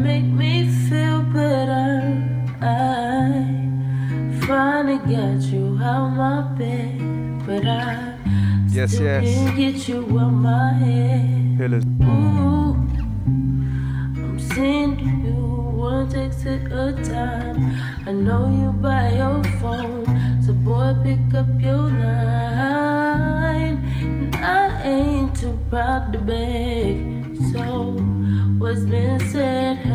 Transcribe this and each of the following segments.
make me feel better. I finally got you out my bed, but I yes, still yes. can't get you out my head. Ooh, I'm sending you one text at a time. I know you by your phone, so boy, pick up your line. And I ain't too proud to beg. So, what's been said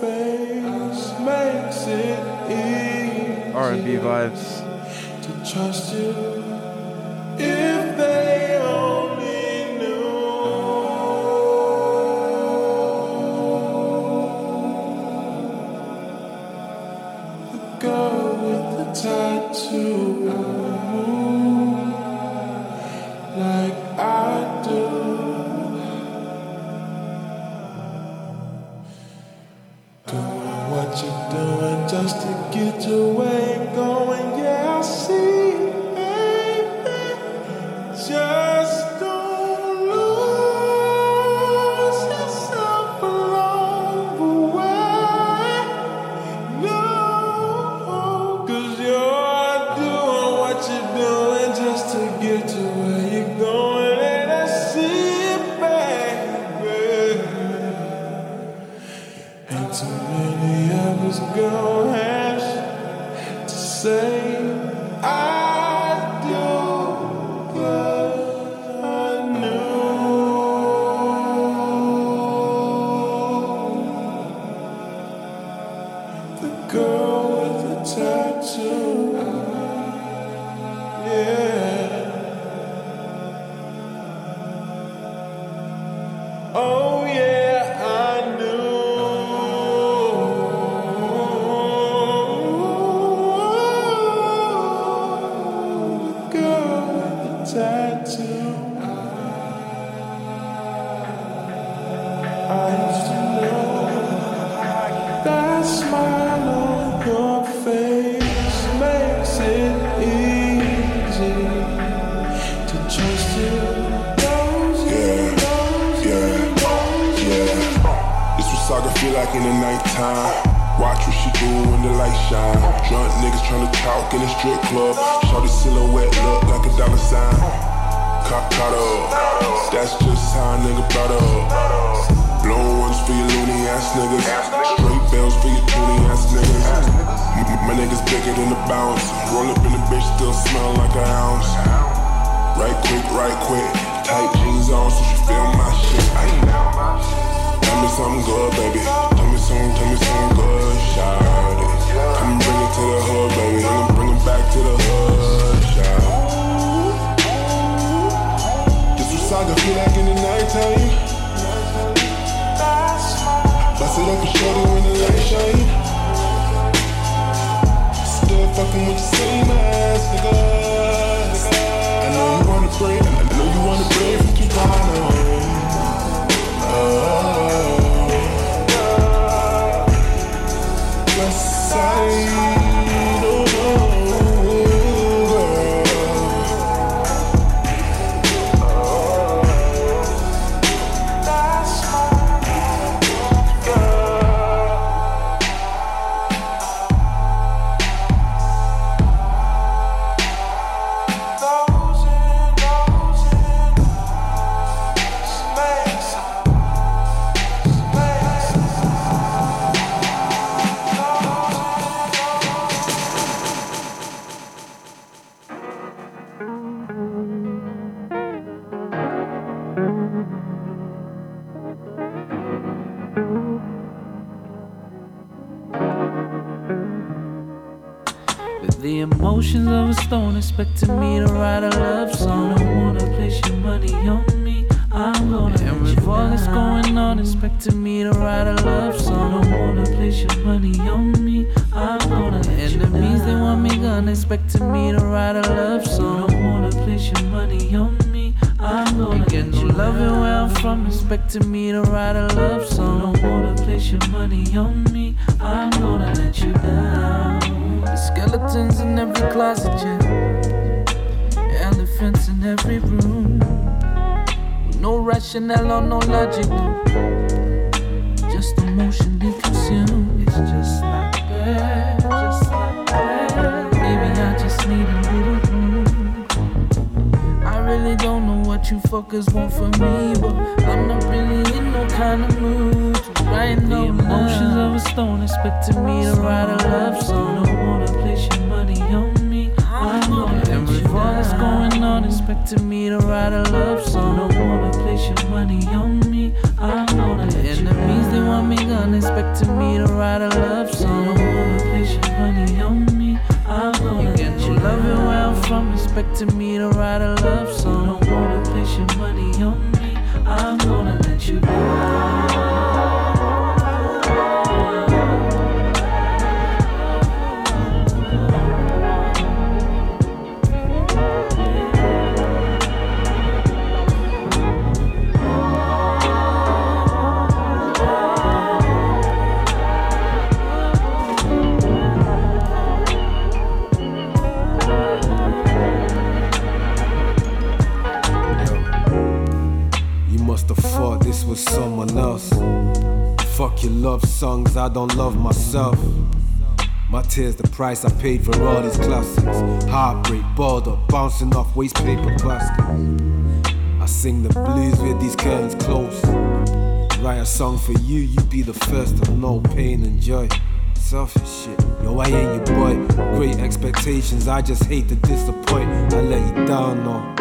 face makes it easy R&B vibes. Like in the nighttime. Watch what she do when the light shine. Drunk niggas tryna talk in a strip club. Shorty silhouette look like a dollar sign. Caught, caught up. That's just how a nigga brought up. Blown ones for your loony ass niggas. Straight bells for your toony ass niggas. My niggas bigger than the bounce. Roll up in the bitch, still smell like an ounce. Right quick, right quick. Tight jeans on, so she feel my shit. Tell me something good, baby. Tell me something, tell me something good, shawty. Come bring it to the hood, baby. I'ma bring it back to the hood, shawty. This what saga feel like in the nighttime. Bust it up and shorty when the light shine. Still fucking with the same ass niggas. I know you wanna pray, I know you wanna pray from Toronto. Uh, oh. Price I paid for all these classics. Heartbreak, up, bouncing off waste paper baskets. I sing the blues with these curtains closed. Write a song for you, you be the first to know pain and joy. Selfish shit, yo, I ain't your boy. Great expectations, I just hate to disappoint. I let you down, no.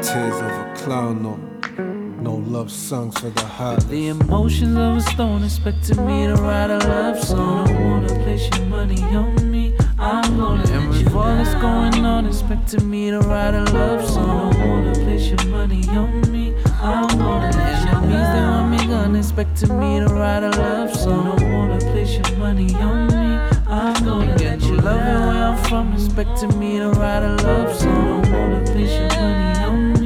Tears of a clown, no. No love songs for the heart. The emotions of a stone expecting me to write a love song. Don't wanna place your money on me. I'm gonna and with all that's going on, expecting me to write a love song. Don't wanna place your money on me. I'm gonna enemies they want me gone, expecting me to write a love song. Don't wanna place your money on me. I'm gonna get you loving where I'm from, expecting me to write a love song. Don't wanna place your money on me.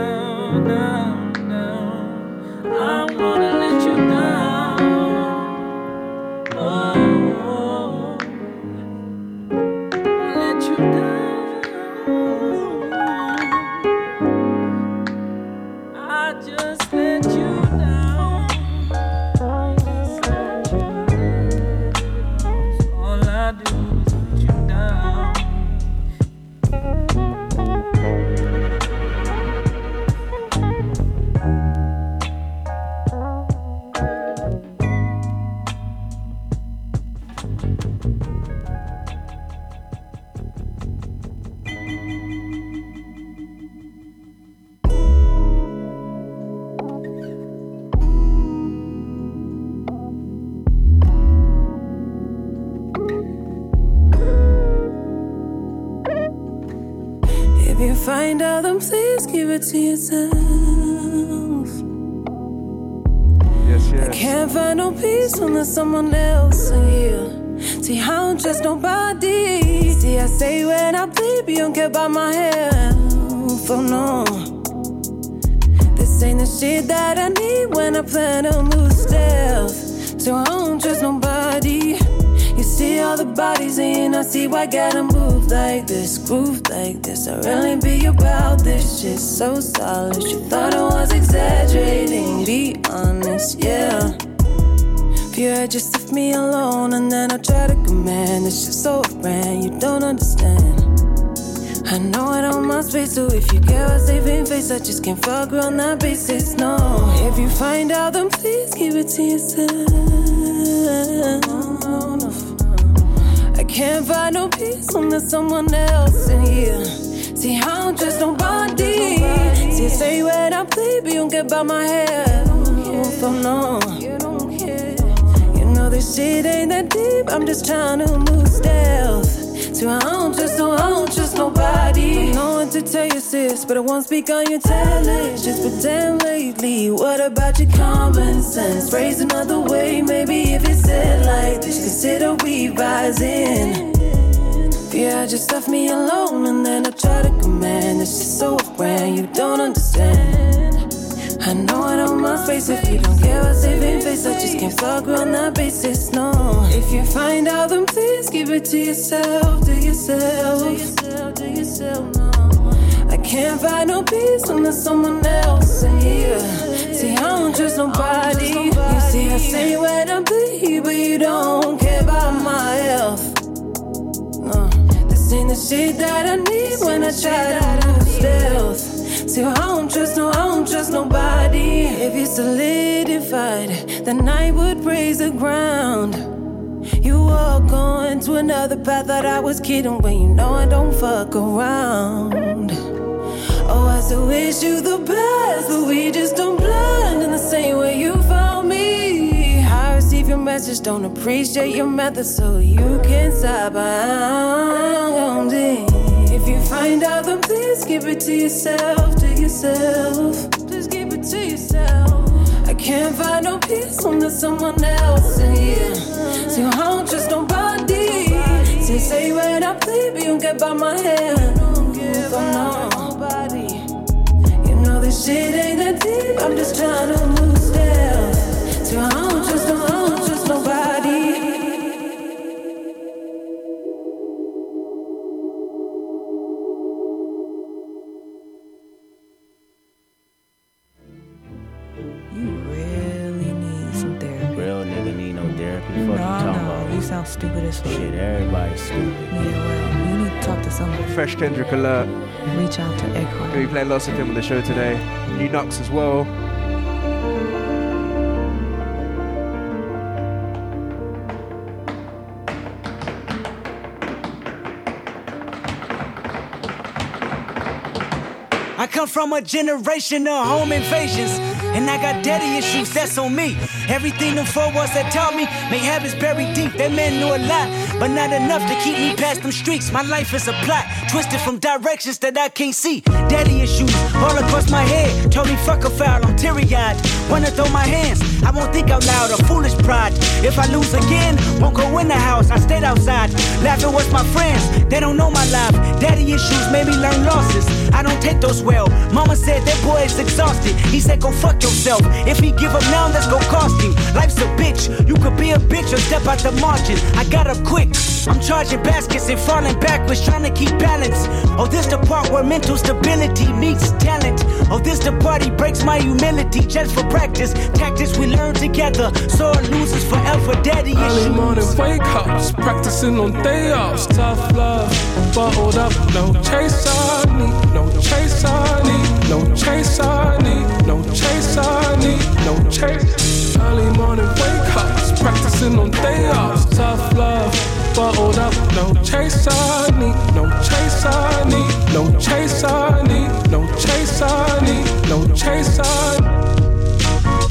to yourself. Yes, yes. Can't find no peace unless someone else is here. See, I don't trust nobody. See, I say when I bleed, you don't care about my health. Oh no. This ain't the shit that I need when I plan to move stealth. So I don't trust nobody. You see all the bodies in, I see why gotta move like this, groove like this. I really be about this shit so solid. You thought I was exaggerating, be honest, yeah. Fear just left me alone and then I try to command. It's just so grand, you don't understand. I know I don't mind space, so if you care about saving face, I just can't fuck around that basis. No, if you find out, then please keep it to yourself. Can't find no peace unless someone else in here. See, I don't trust nobody. See, say when I plead, but you don't get by my head. Oh, no. You don't care. You know this shit ain't that deep. I'm just trying to move stealth. So I don't trust, don't trust nobody. Know what to tell you, sis, but I won't speak on your talent. Just pretend lately. What about your common sense? Phrase another way, maybe if it's said like this, consider revising. Yeah, just left me alone and then I try to command. It's just so grand, you don't understand. I know I don't mind space if you don't care about saving face. I just can't fuck on that basis, no. If you find out, then please give it to yourself, to yourself, to yourself, to yourself, no. I can't find no peace unless someone else in here. See, I don't trust nobody. You see, I say when I bleed, but you don't care about my health. No. This ain't the shit that I need when I try to move stealth. See, solidified, then I would praise the ground. You walk on to another path that I was kidding when you know I don't fuck around. Oh, I still wish you the best, but we just don't blend in the same way you found me. I receive your message, don't appreciate your method, so you can stop around. If you find out, then please give it to yourself, to yourself. Can't find no peace unless someone else in here. See, I don't trust nobody. See, say when I plead, but you don't get by my hand. Don't give no. nobody. You know this shit ain't that deep. I'm just trying to move stealth. See, I don't trust I don't trust nobody. Somebody. Fresh Kendrick alert. Reach out to Gonna Eckhart. be playing lots of him on the show today. New Knox as well. I come from a generation of home invasions. And I got daddy issues, that's on me. Everything them four walls that taught me, make habits buried deep. That man knew a lot, but not enough to keep me past them streets. My life is a plot, twisted from directions that I can't see. Daddy issues all across my head. Told me fuck a foul, I'm teary eyed. Wanna throw my hands, I won't think out loud, a foolish pride. If I lose again, won't go in the house, I stayed outside. Laughing with my friends, they don't know my life. Daddy issues made me learn losses. I don't take those well. Mama said that boy is exhausted. He said, go fuck yourself. If he give up now, that's go cost him. Life's a bitch. You could be a bitch or step out the margin. I got up quick. I'm charging baskets and falling backwards, trying to keep balance. Oh, this the part where mental stability meets talent. Oh, this the part he breaks my humility just for practice. Tactics we learn together. so Sore losers forever. Daddy Early issues. morning wake ups, practicing on day offs. Tough love, bottled up, no chase I need, no chase I need, no chase I need, no chase I need, no chase. Early morning wake ups, practicing on day offs. Tough love, bottled up, no chase I need, no chase I need, no chase I need, no chase I need, no chase I need.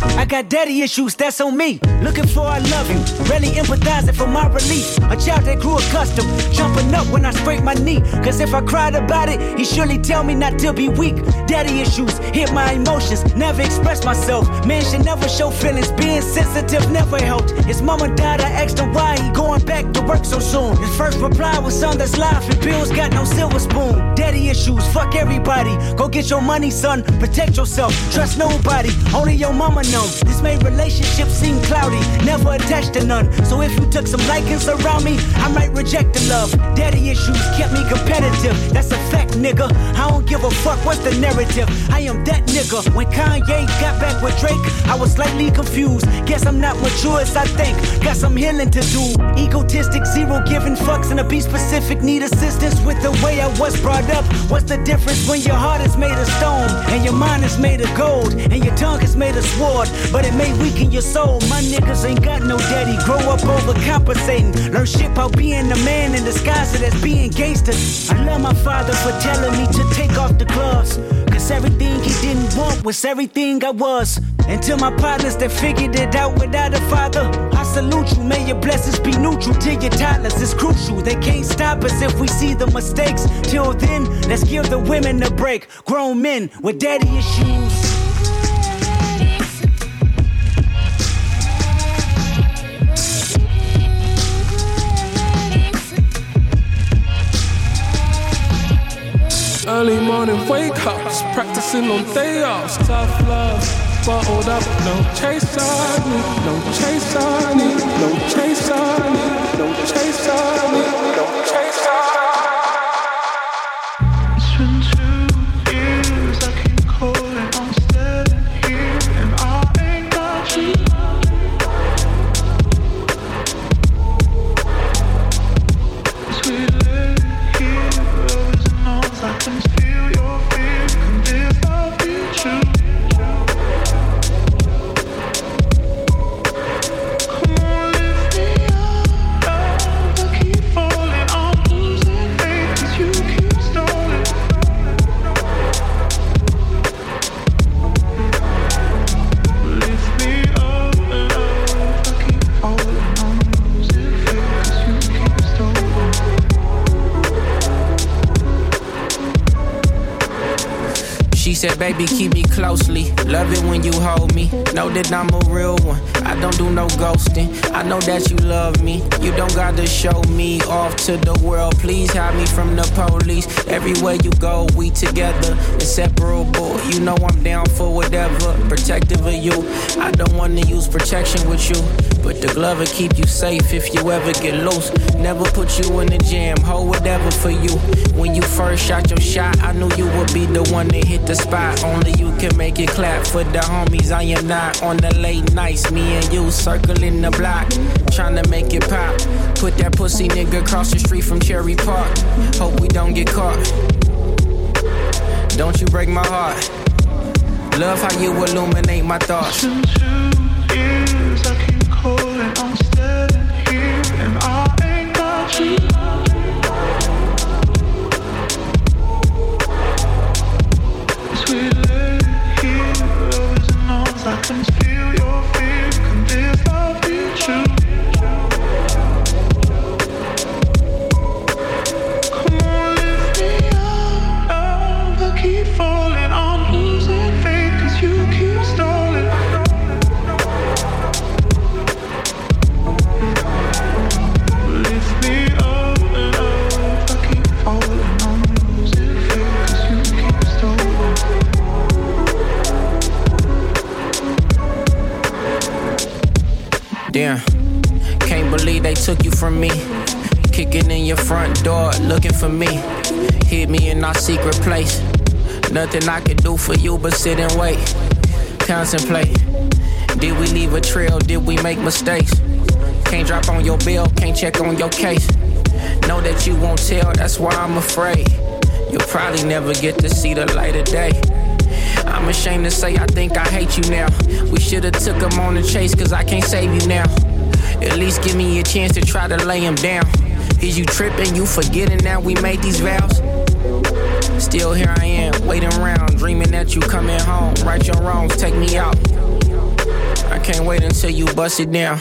I got daddy issues, that's on me. Looking for I love you, really empathizing for my relief. A child that grew accustomed, jumping up when I scrape my knee. Cause if I cried about it, he surely tell me not to be weak. Daddy issues hit my emotions, never express myself. Man should never show feelings, being sensitive never helped. His mama died, I asked him why he going back to work so soon. His first reply was son that's life and bills got no silver spoon. Daddy issues, fuck everybody. Go get your money, son, protect yourself. Trust nobody, only your mama This made relationships seem cloudy, never attached to none. So if you took some likings around me, I might reject the love. Daddy issues kept me competitive, that's a fact, nigga. I don't give a fuck what's the narrative. I am that nigga. When Kanye got back with Drake, I was slightly confused. Guess I'm not mature as I think. Got some healing to do. Egotistic, zero giving fucks, and to be specific, need assistance with the way I was brought up. What's the difference when your heart is made of stone and your mind is made of gold and your tongue is made of sword? But it may weaken your soul. My niggas ain't got no daddy. Grow up overcompensating. Learn shit about being a man in disguise as being gangster. I love my father for telling me to take off the gloves. Cause everything he didn't want was everything I was. To my partners that figured it out without a father, I salute you. May your blessings be neutral to your toddlers. It's crucial. They can't stop us if we see the mistakes. Till then, let's give the women a break. Grown men with daddy issues. Early morning wake ups, practicing on day offs. Tough love, bottled up, no chase I need, no chase I need, no chase I need, no chase I need, no chase said, baby, keep me closely. Love it when you hold me. Know that I'm a real one. I don't do no ghosting. I know that you love me. You don't gotta show me off to the world. Please hide me from the police. Everywhere you go, we together, inseparable. You know I'm down for whatever. Protective of you. I don't wanna use protection with you. But the glove will keep you safe if you ever get loose. Never put you in the jam, hold whatever for you. When you first shot your shot, I knew you would be the one that hit the spot. Only you can make it clap for the homies. I am not on the late nights. Me and you circling the block, trying to make it pop. Put that pussy nigga across the street from Cherry Park. Hope we don't get caught. Don't you break my heart. Love how you illuminate my thoughts. Years I keep calling, Damn, can't believe they took you from me. Kicking in your front door, looking for me. Hid me in our secret place. Nothing I could do for you but sit and wait. Contemplate. Did we leave a trail? Did we make mistakes? Can't drop on your bill, can't check on your case. Know that you won't tell, that's why I'm afraid. You'll probably never get to see the light of day. I'm ashamed to say I think I hate you now. We should've took him on the chase, cause I can't save you now. At least give me a chance to try to lay him down. Is you tripping? You forgetting that we made these vows? Still here I am, waiting around, dreaming that you coming home. Right your wrongs, take me out. I can't wait until you bust it down.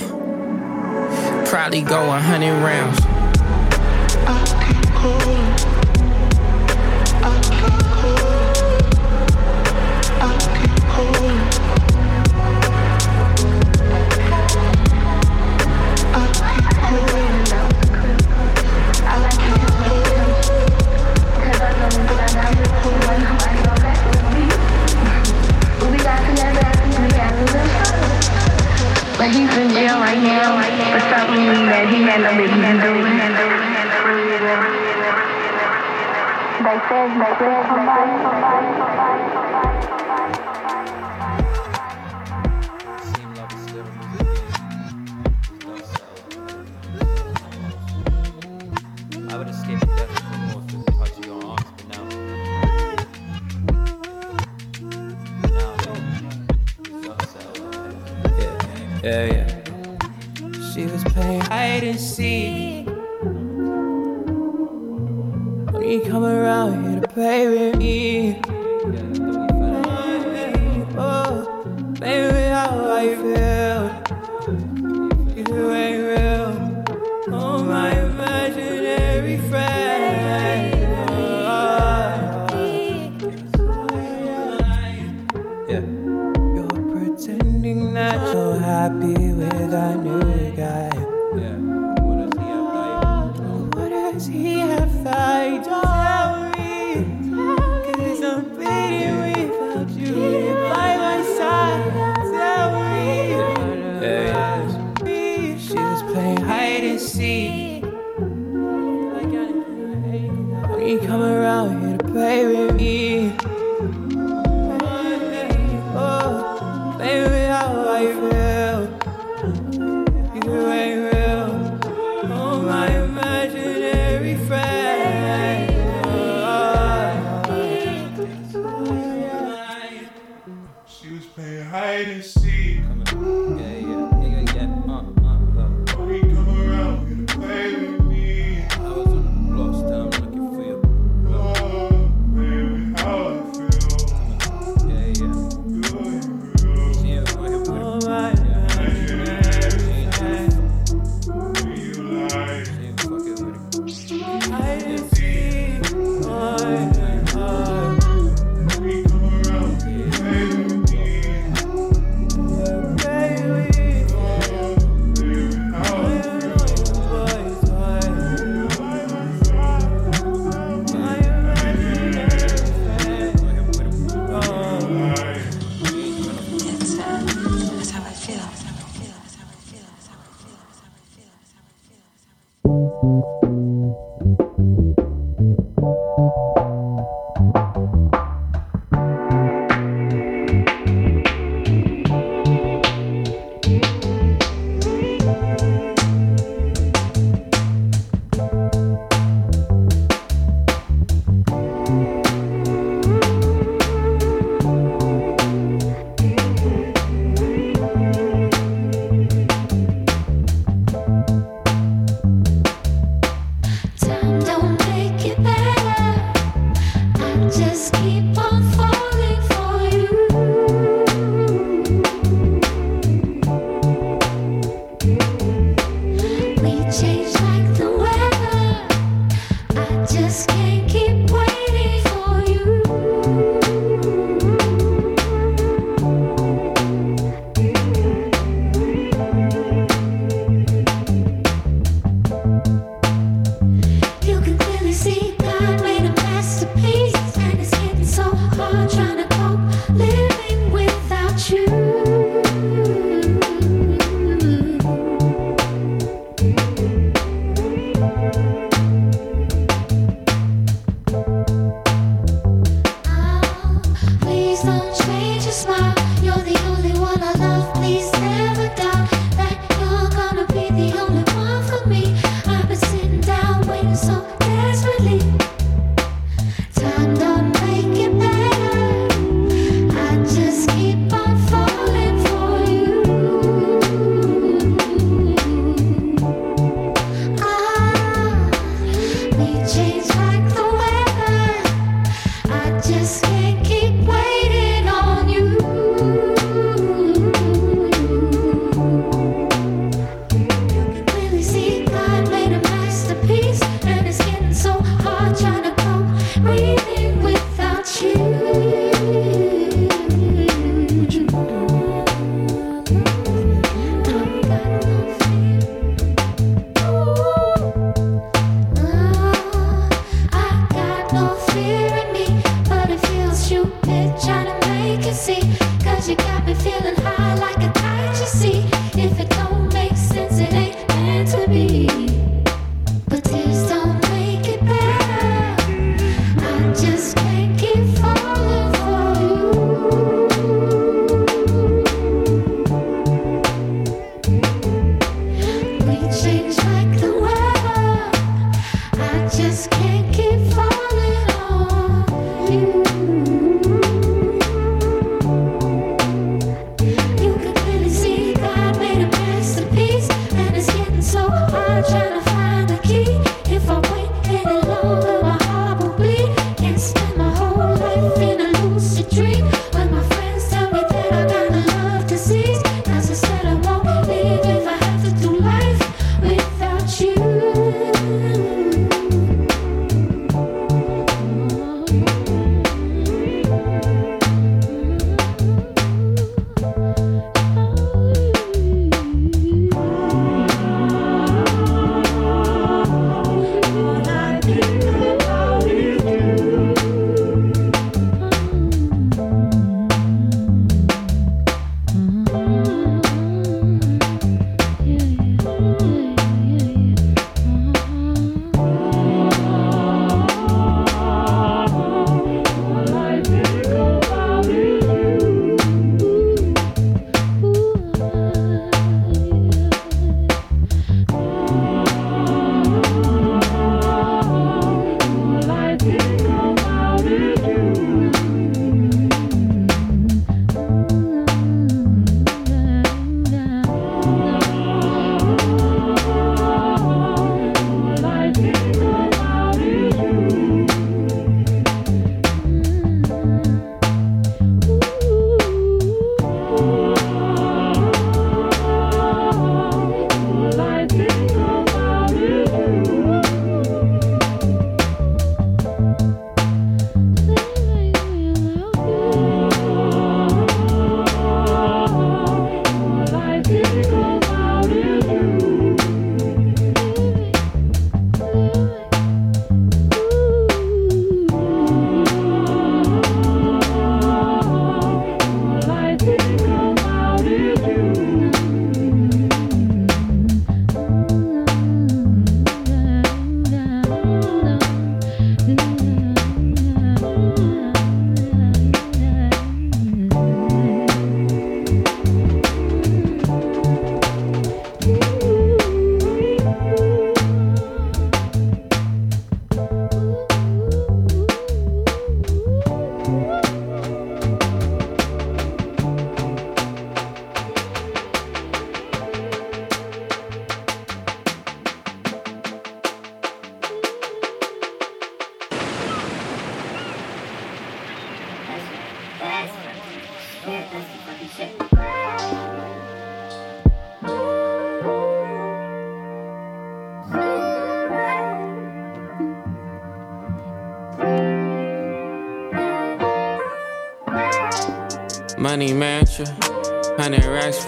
Probably go a hundred rounds.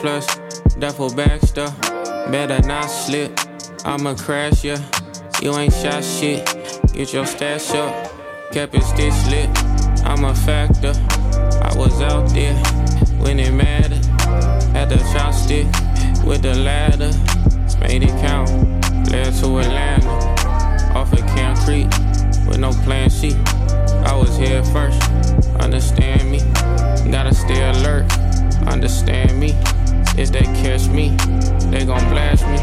Plus, duffel stuff. Better not slip, I'ma crash ya. You ain't shot shit, get your stash up. Kept it stitch lit, I'm a factor. I was out there when it mattered. Had the chopstick with the ladder, made it count. Led to Atlanta, off of Camp Creek with no plan C. I was here first, understand me. Gotta stay alert, understand me. If they catch me, they gon' blast me.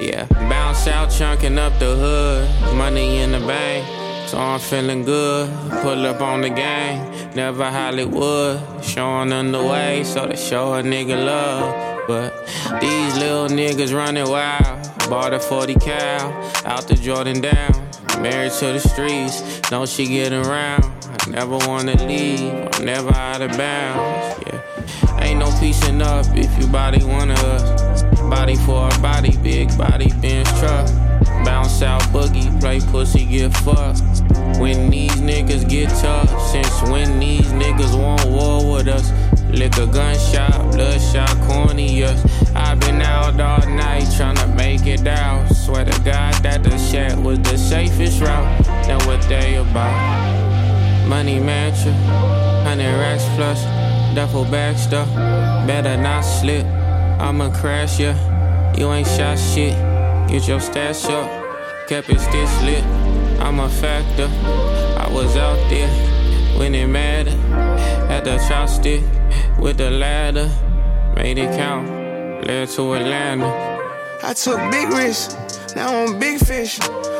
Yeah, bounce out, chunking up the hood. Money in the bank, so I'm feeling good. Pull up on the gang, never Hollywood. Showing them the way, so they show a nigga love. But these little niggas running wild. Bought a 40 cal, out the Jordan down. Married to the streets, know she get around. I never wanna leave, I'm never out of bounds. Yeah, ain't no piecing up if you body one of us. Body for a body, big body, Benz truck. Bounce out boogie, play pussy, get fucked. When these niggas get tough, since when these niggas want war with us? Lick a gunshot, bloodshot, corny, yes. I've been out all night tryna make it out. Swear to God that the shack was the safest route. Then what they about? Money mansion, hundred racks plus, duffel bag stuff. Better not slip, I'ma crash ya. You ain't shot shit, get your stash up. Kept it stitch lit, I'm a factor. I was out there when it mattered. Had the chopstick with the ladder, made it count. Led to Atlanta. I took big risks, now I'm big fish.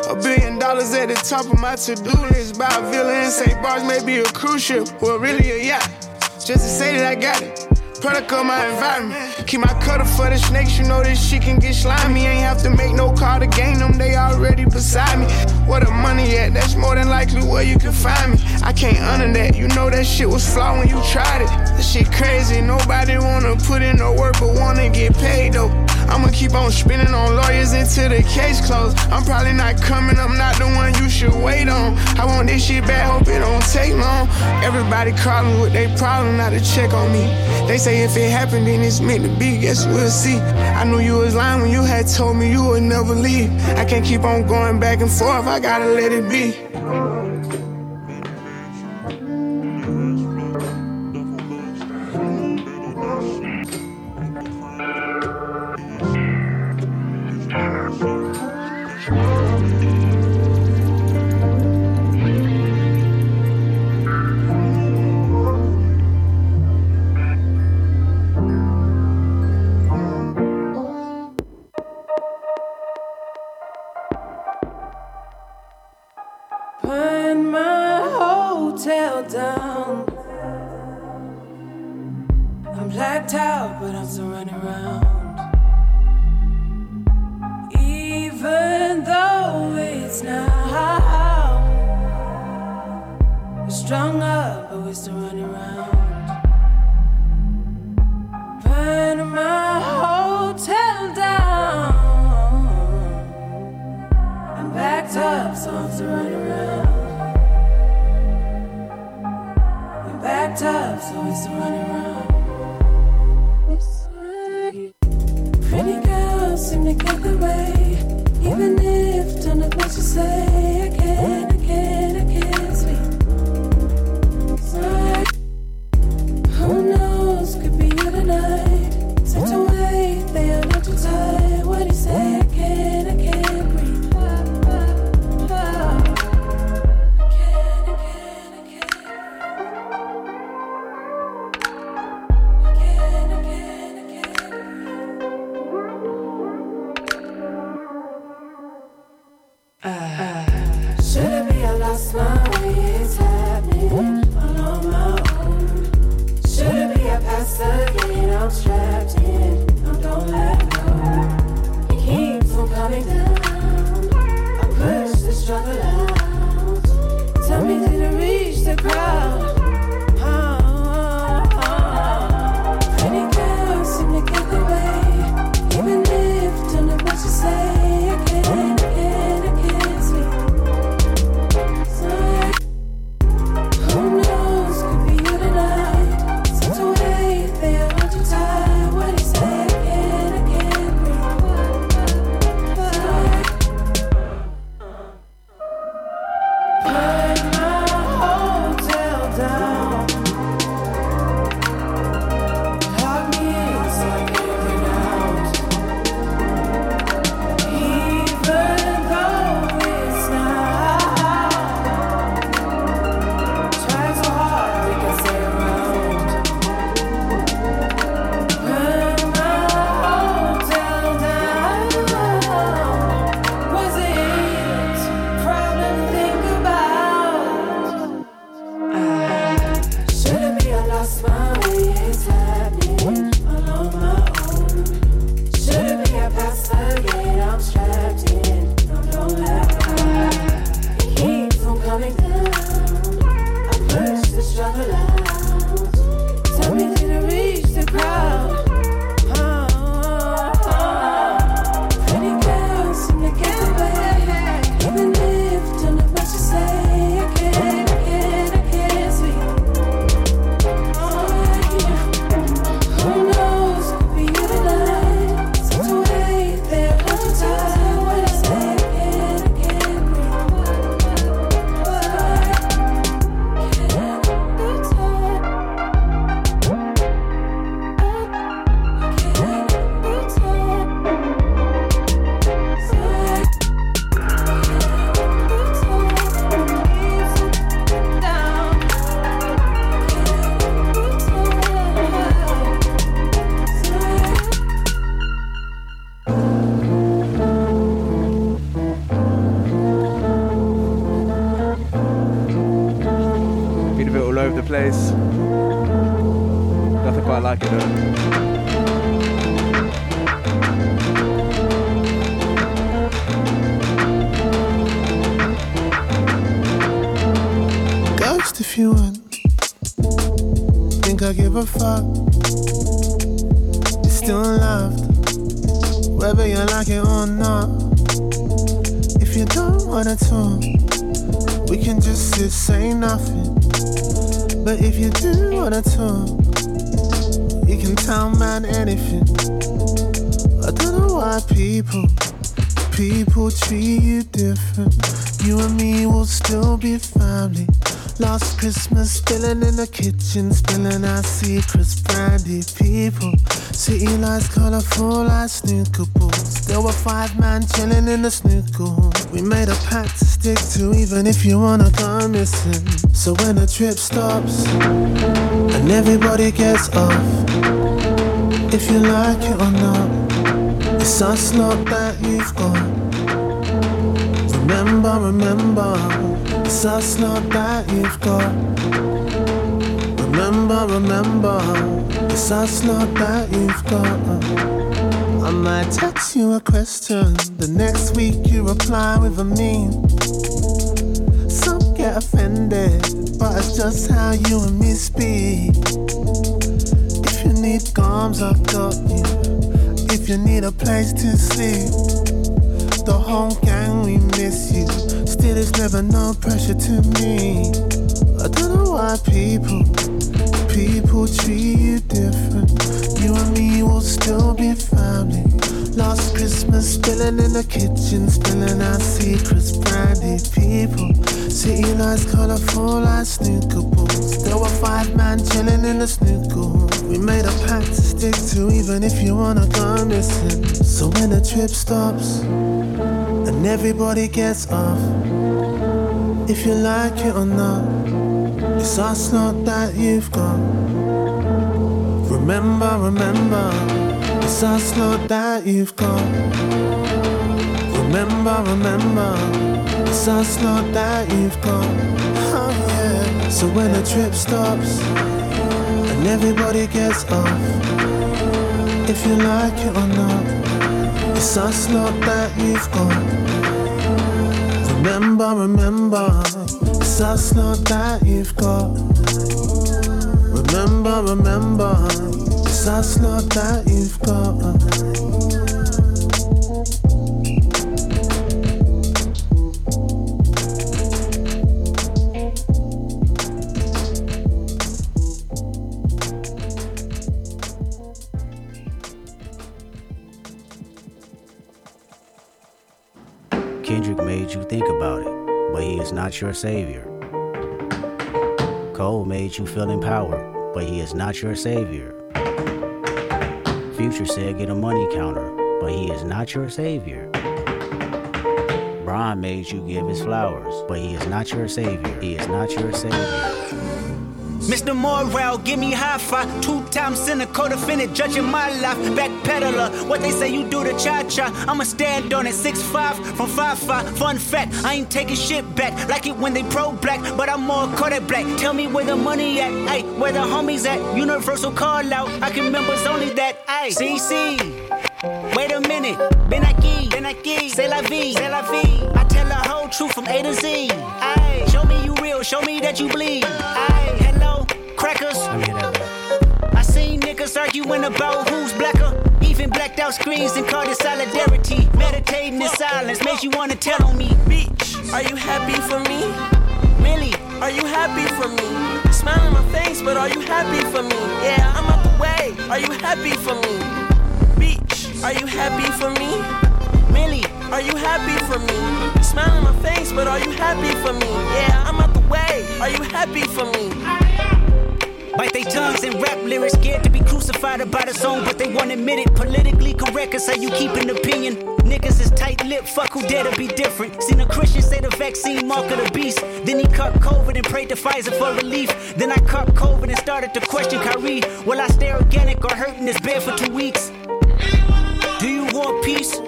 A billion dollars at the top of my to-do list. Buy a villa in St. Barts, maybe a cruise ship, or really a yacht. Just to say that I got it. Product of my environment. Keep my cutter for the snakes, you know this shit can get slimy. Ain't have to make no call to gain them, they already beside me. Where the money at? That's more than likely where you can find me. I can't honor that, you know that shit was flawed when you tried it. That shit crazy, nobody wanna put in no work but wanna get paid though. I'ma keep on spinning on lawyers until the case closed. I'm probably not coming, I'm not the one you should wait on. I want this shit bad, hope it don't take long. Everybody calling with their problem, not to check on me. They say if it happened, then it's meant to be, guess we'll see. I knew you was lying when you had told me you would never leave. I can't keep on going back and forth, I gotta let it be. Blacked out, but I'm still running around. Even though it's now, we're strung up, but we're still running around. Burn my hotel down. I'm backed up, so I'm still running around. I'm backed up, so we're still running around. Ghost if you want. Think I give a fuck. You're still loved, whether you like it or not. If you don't wanna talk, we can just sit, say nothing. But if you do wanna talk, you can tell man anything. I don't know why people, people treat you different. You and me will still be family. Last Christmas, spilling in the kitchen, spilling our secrets, brandy people. City lights, colorful like snooker balls. There were five man chilling in the snooker hall. We made a pact to stick to, even if you wanna go missing. So when the trip stops and everybody gets off, if you like it or not, it's us lot that you've got. Remember, remember, it's us lot that you've got. Remember, remember, it's us not that you've got. I might text you a question, the next week you reply with a meme. Some get offended, but it's just how you and me speak. If you need gums, I've got you. If you need a place to sleep, the whole gang we miss you. Still, it's never no pressure to me. I don't know why people, people treat you different. You and me will still be family. Last Christmas, spilling in the kitchen, spilling our secrets, brandy people. City lights, colorful like snooker balls. There were five man chilling in the snooker hall. We made a pact to stick to, even if you wanna go missing. So when the trip stops and everybody gets off, if you like it or not, it's us lot that you've got. Remember, remember, it's us lot that you've got. Remember, remember, it's us lot that you've got. Oh yeah. So when the trip stops and everybody gets off, if you like it or not, it's us lot that you've got. Remember, remember, it's us lot that you've got. Remember, remember, it's us lot that you've got. Not your savior. Cole made you feel empowered, but he is not your savior. Future said get a money counter, but he is not your savior. Brian made you give his flowers, but he is not your savior. He is not your savior. Mr. Morale, give me high five. Two times cynical defendant, judging my life. Backpedaler, what they say you do to cha cha. I'ma stand on it. Six five from five five. Fun fact, I ain't taking shit back. Like it when they pro black, but I'm more Kodak black. Tell me where the money at, ayy, where the homies at. Universal call out, I can members only that, ayy. CC. Wait a minute, ben aquí, ben aquí, c'est la vie, c'est la vie. I tell the whole truth from A to Z. Ayy, show me you real, show me that you bleed. Ayy, hello, crackers. I seen niggas arguing about who's blacker. Even blacked out screens and called it solidarity. Meditating in silence makes you wanna tell on me. Bitch, are you happy for me? Really? Are you happy for me? Smile on my face, but are you happy for me? Yeah, I'm out the way. Are you happy for me? Bitch, are you happy for me? Really? Are you happy for me? Smile on my face, but are you happy for me? Yeah, I'm out the way. Are you happy for me? Bite their tongues and rap lyrics, scared to be crucified about a song, but they won't admit it. Politically correct is how you keep an opinion. Niggas is tight lipped, fuck who dare to be different. Seen a Christian say the vaccine mark of the beast. Then he cut COVID and prayed to Pfizer for relief. Then I cut COVID and started to question Kyrie. Will I stay organic or hurt in this bed for two weeks? Do you want peace?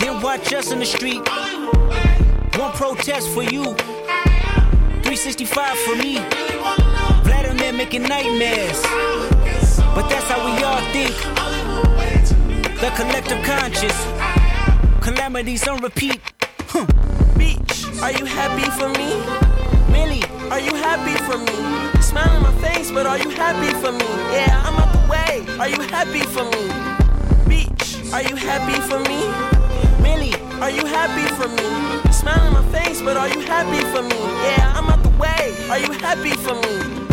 Then watch us in the street. One protest for you, 365 for me. Making nightmares. But that's how we all think. The collective conscious. Calamities on repeat. Huh. Beach, are you happy for me? Millie, are you happy for me? Smile in my face, but are you happy for me? Yeah, I'm out the way. Are you happy for me? Beach, are you happy for me? Millie, are you happy for me? Smile in my face, but are you happy for me? Yeah, I'm out the way. Are you happy for me?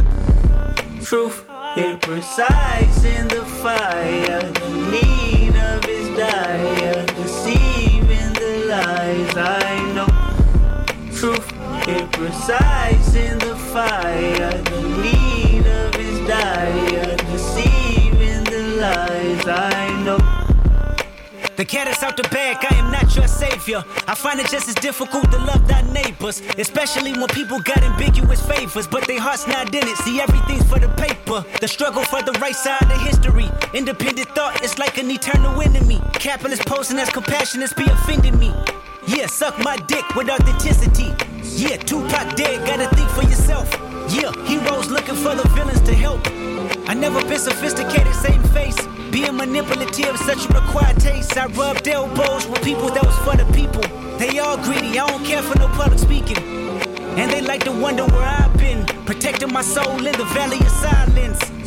Truth, it resides in the fire. The need of his dire, deceiving the lies I know. Truth, it resides in the fire. The need of his dire, deceiving the lies I know. The cat is out the bag, I am not your savior. I find it just as difficult to love thy neighbors, especially when people got ambiguous favors, but their heart's not in it. See, everything's for the paper. The struggle for the right side of history. Independent thought is like an eternal enemy. Capitalist posing as compassionate be offending me. Yeah, suck my dick with authenticity. Yeah, Tupac dead, gotta think for yourself. Yeah, heroes looking for the villains to help. I never been sophisticated, same face. Being manipulative, such a required taste. I rubbed elbows with people that was for the people. They all greedy, I don't care for no public speaking. And they like to wonder where I've been, protecting my soul in the valley of silence.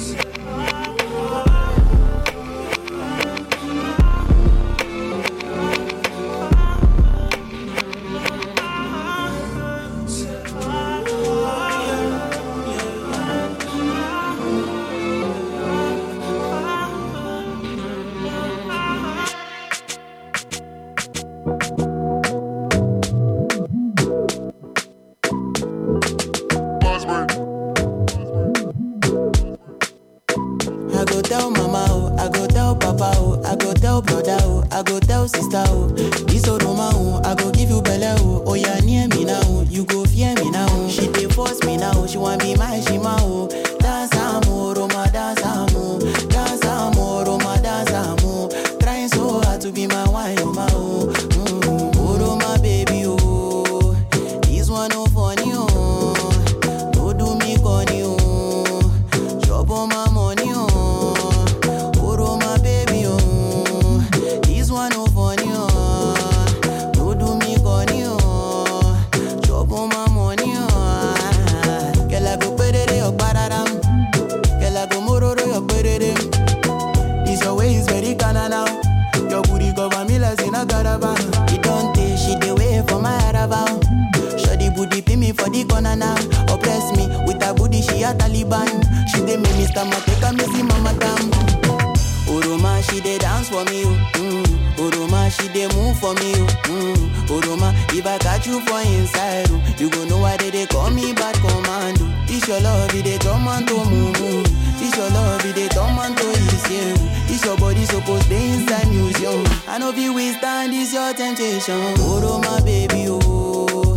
This your love, it dey turn man to mumu. This your love, it dey turn man to easy. This your body supposed dey inside museum. I know if we stand this your temptation. Oh, Oroma, baby, oh.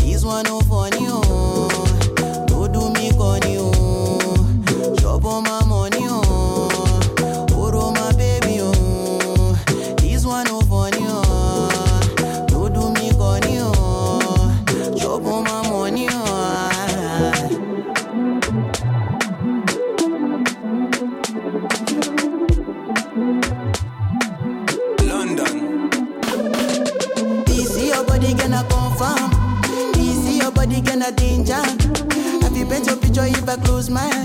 This one no funny, oh. I close my eye?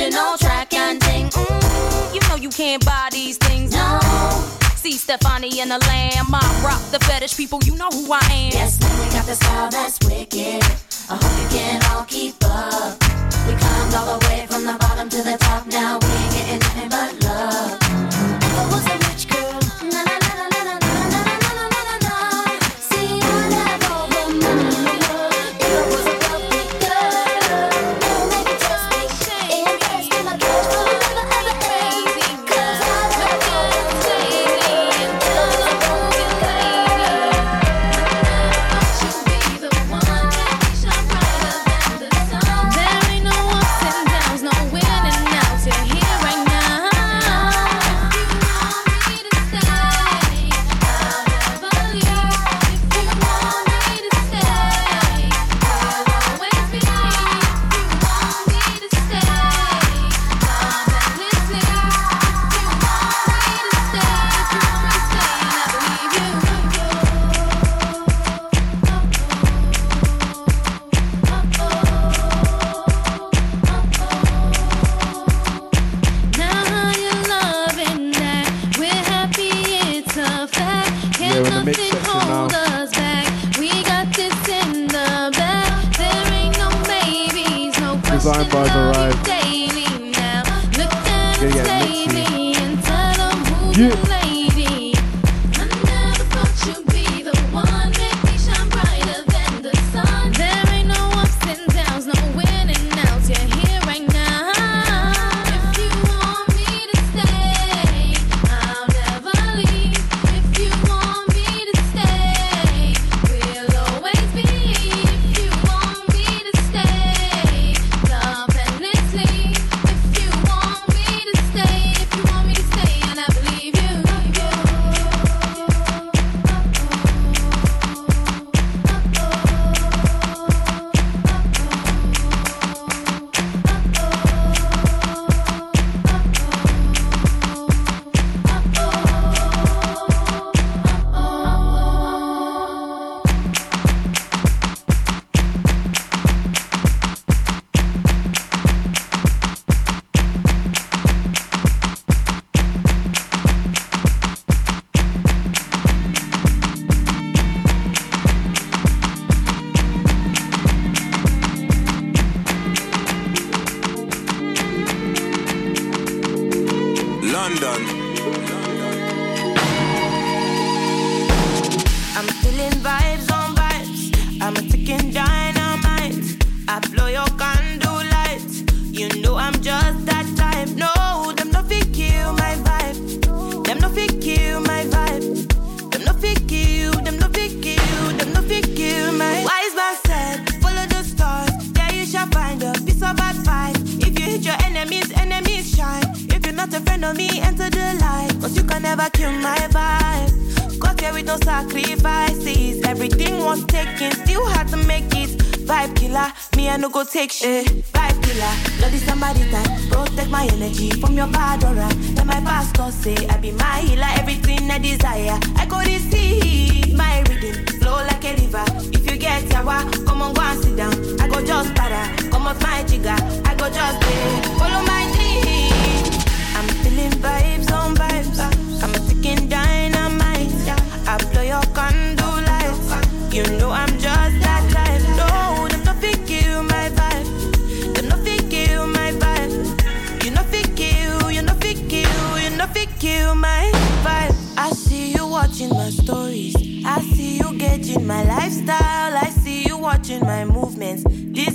original track and ding. Mm, you know you can't buy these things. No. See Stefani and the Lamb. I rock the fetish people. You know who I am. Yes, man, we got the style that's wicked. I hope you can all keep up. We climbed all the way from the bottom to the top. Now we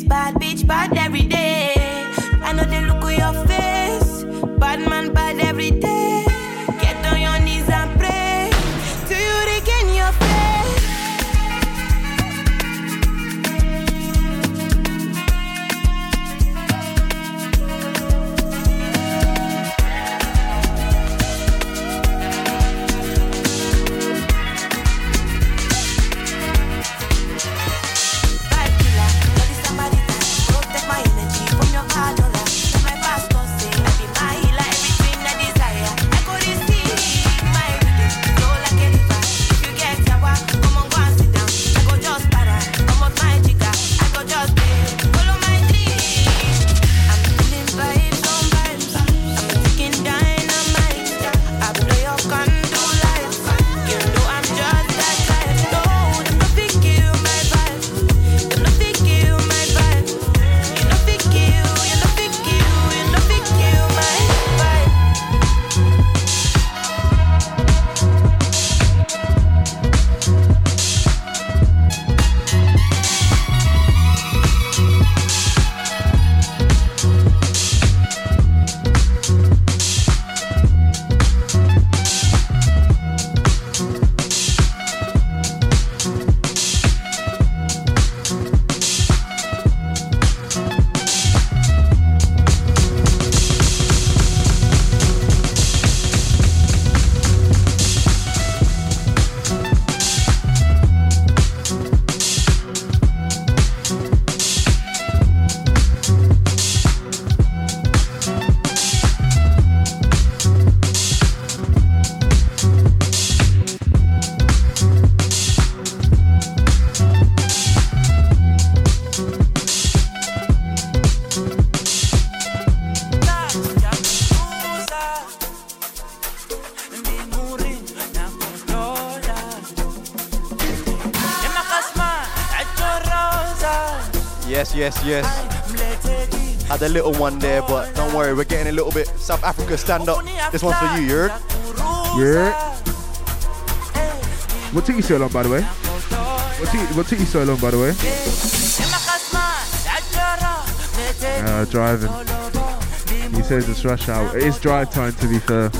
bad bitch, bad every yes, yes. Had a little one there, but don't worry, we're getting a little bit. South Africa, stand up. This one's for you, you? Yeah. What took you so long, by the way? What took, what took you so long, by the way? Uh, driving. He says it's rush hour. It is drive time, to be fair.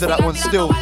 To that one still.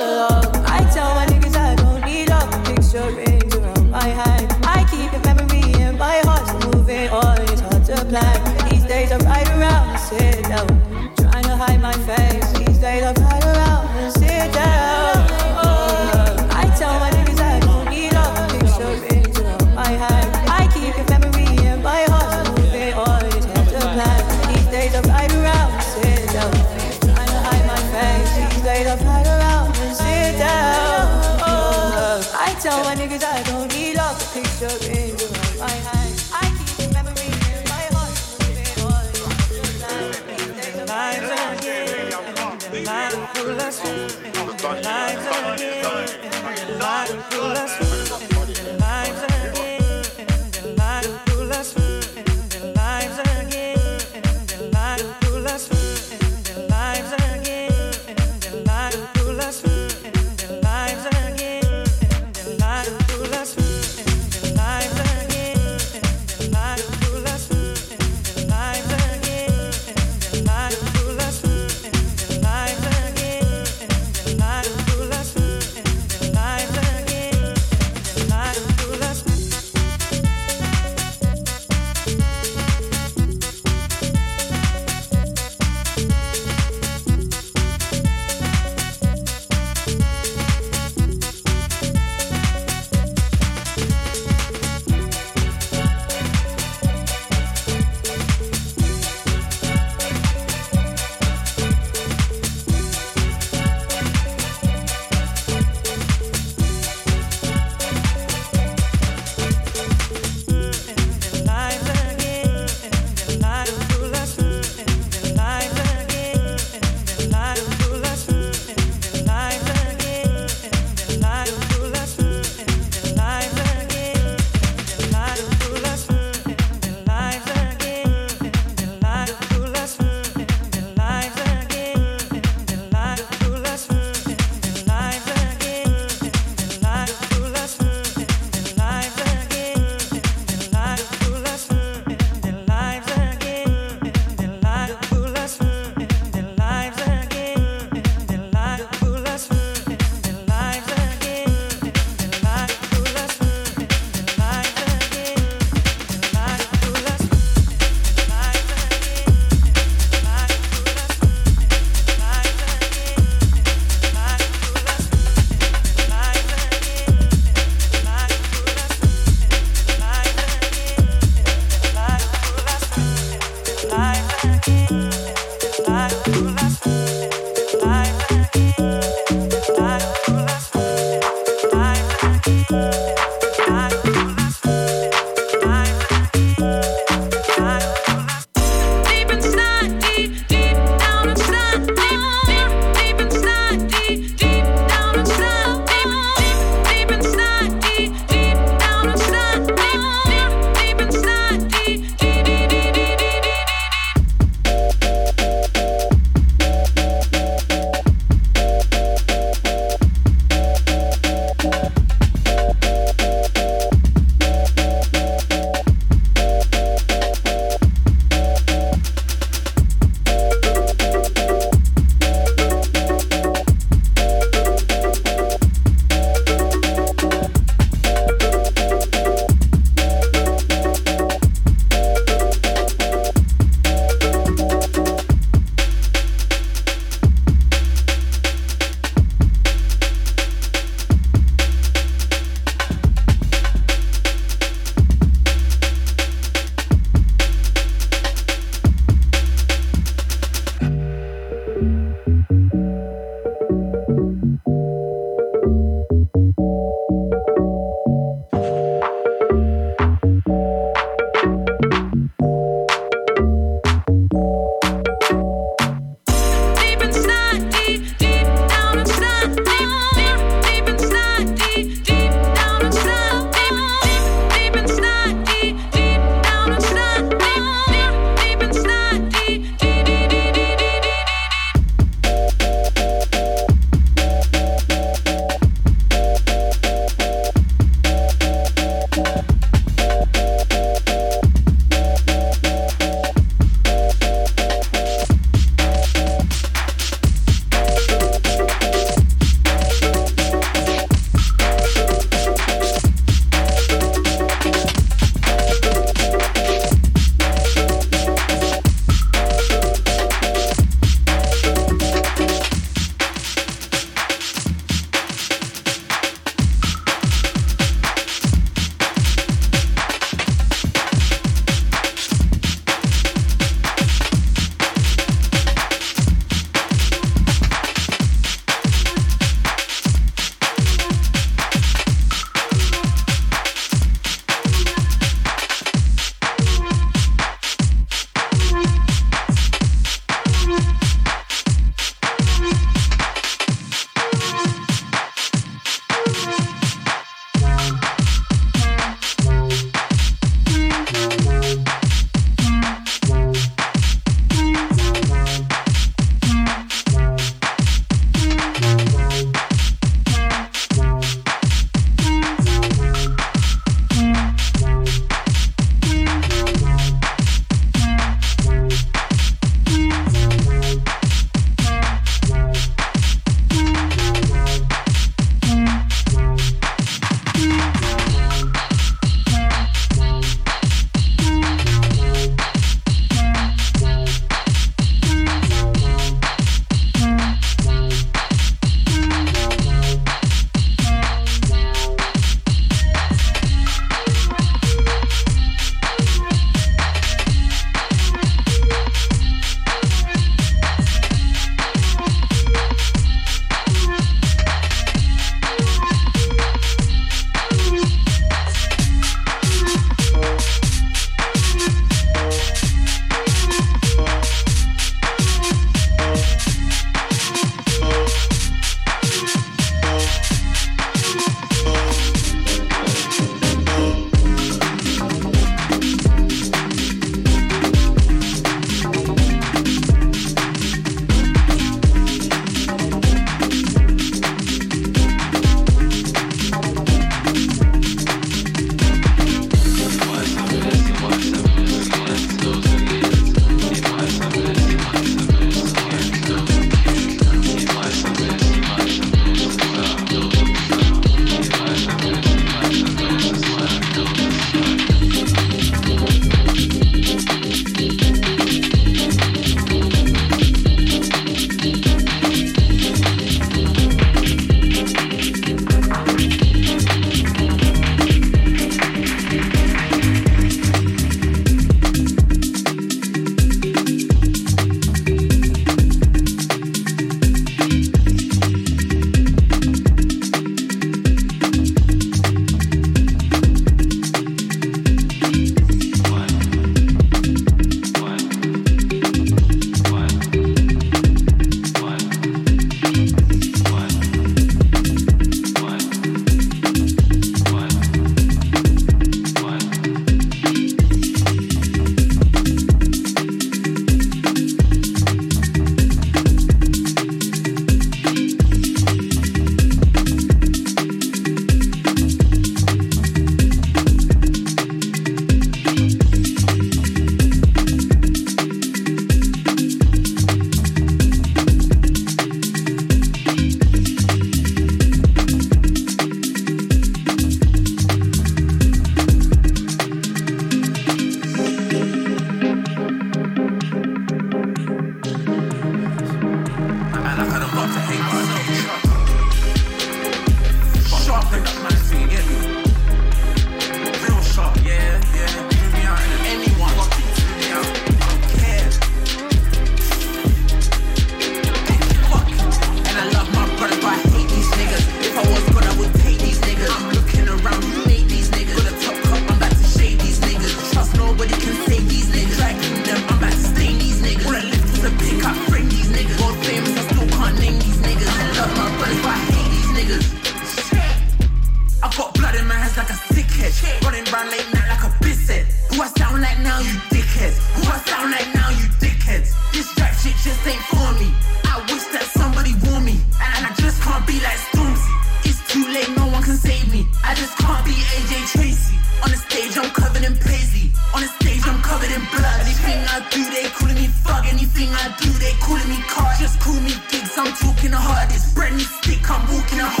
Stick, I'm walking the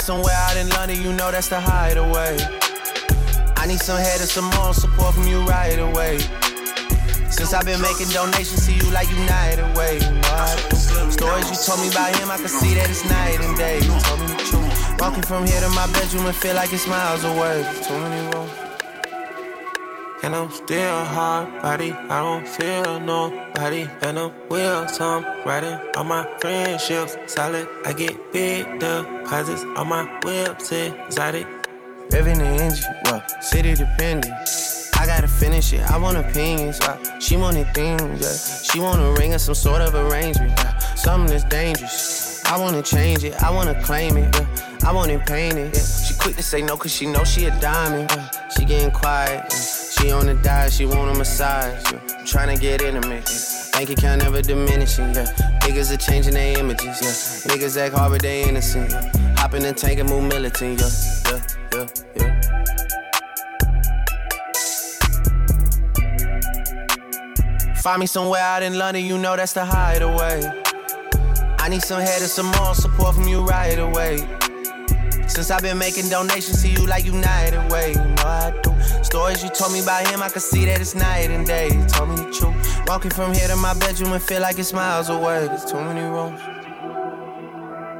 somewhere out in London, you know that's the hideaway. I need some head and some moral support from you right away. Since I've been making donations to you like United Way. Stories you told me about him, I can see that it's night and day. Walking from here to my bedroom and feel like it's miles away. And I'm still hard body, I don't feel nobody. And I'm wheels, I'm riding on my friendships. Solid, I get big deposits on my whips, exotic. Revving the engine, well, city dependent. I gotta finish it, I want opinions. Uh, she wanted things, yeah. She want a ring or some sort of arrangement. Something that's dangerous. I wanna change it, I wanna claim it. I want it painted. Yeah. She quick to say no, cause she know she a diamond. She getting quiet. She on the diet, she want a massage. Yeah. I'm trying to get intimate. Bank account never diminishing. Yeah. Niggas are changing their images. Yeah. Niggas act hard, but they innocent. Yeah. Hop in the tank and move militant. Yeah. Yeah. Yeah. Yeah. Find me somewhere out in London, you know that's the hideaway. I need some head and some more support from you right away. Since I've been making donations to you like United Way, you know I do. Stories you told me about him, I can see that it's night and day. You told me the truth. Walking from here to my bedroom and feel like it's miles away. There's too many rooms.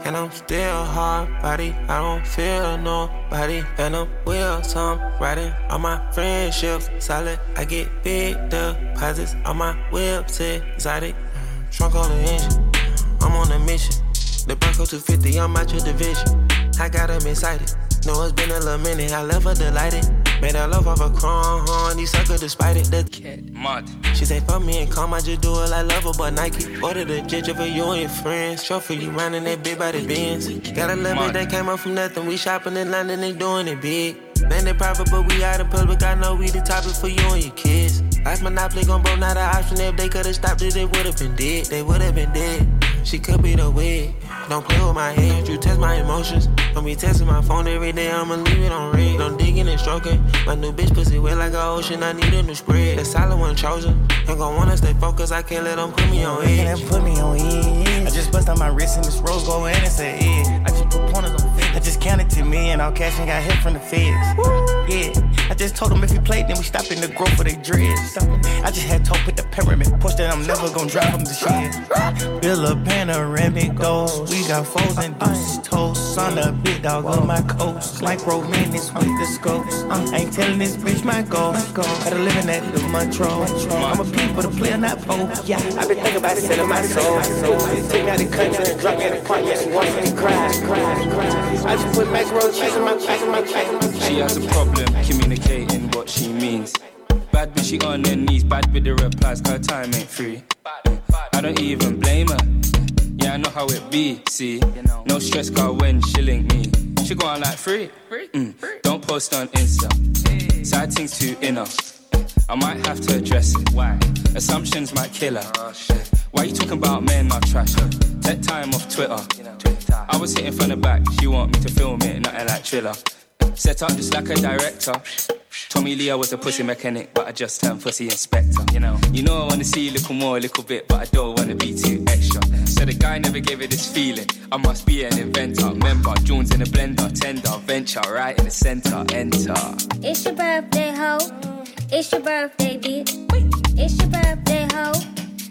And I'm still hard body, I don't feel nobody. And I'm wheels, I'm riding on my friendships. Solid, I get big deposits on my whips, exotic. Trunk on the engine, I'm on a mission. The Bronco 250, I'm out your division. I got them excited. Know it's been a little minute, I left her delighted. Made her love off a crown, horn, these sucker despite it. The cat mud. She say, fuck me and calm, I just do it like lover, but Nike. Order the ginger for you and your friends. Show for you running that big body Benz. Got a little bit that came up from nothing. We shopping in London, they doing it big. Landed private, but we out in public. I know we the topic for you and your kids. Ice Monopoly gon' broke, not an option. If they could've stopped it, they would've been dead. They would've been dead. She could be the wig. Don't play with my head, you test my emotions. Don't be testing my phone every day, I'ma leave it on red. Don't digging and stroking. My new bitch pussy wet like an ocean, I need a new spread. The solid one chosen. Ain't gon' wanna stay focused, I can't let them put me on edge. They put me on edge. I just bust on my wrist and this rose go in and say, yeah. I just put pointers on feds. I just counted to me and all cash and got hit from the feds. Yeah. I just told them if he played, then we stop in the growth for they dreads. I just had to put the pyramid push that I'm never gonna drop from the shit. Bill a panoramic goals. We got foes and deuces toast. Son the big dog on my coast. Like romantics with the scopes. Uh, ain't telling this bitch my goal. Gotta live in that little Montreal. I'm a P for the player, not Poe. Yeah, I've been thinking about selling my soul. Take me out the country and drop me at the park. Yes, once and cry, cry, cry. I just put macro cheese in my cheese in my cheese. She has a problem communicating what she means. Bad bitch, she on her knees, bad with the replies, cause time ain't free. I don't even blame her. Yeah, I know how it be, see. No stress, car when she link me. She go on like free. Mm. Don't post on Insta. Side things too inner. I might have to address it. Why? Assumptions might kill her. Why you talking about men not trash? Take time off Twitter. I was hitting from the back, she want me to film it, nothing like thriller. Set up just like a director. Tommy Leo was a pussy mechanic, but I just turned pussy inspector. You know, you know I wanna see a little more, a little bit, but I don't wanna be too extra. So the guy never gave it this feeling. I must be an inventor. Remember, Jones in a blender, tender, venture, right in the center, enter. It's your birthday, ho. Mm. It's your birthday, bitch. It's your birthday, ho.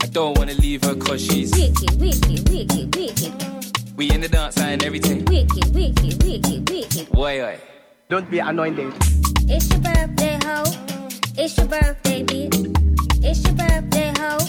I don't wanna leave her cause she's Wicked, wicked, wicked, wicked. We in the dance and everything. Wicked, wicked, wicked, wicked. Why, why? Don't be anointed. It's your birthday, ho. It's your birthday, bitch. It's your birthday, ho.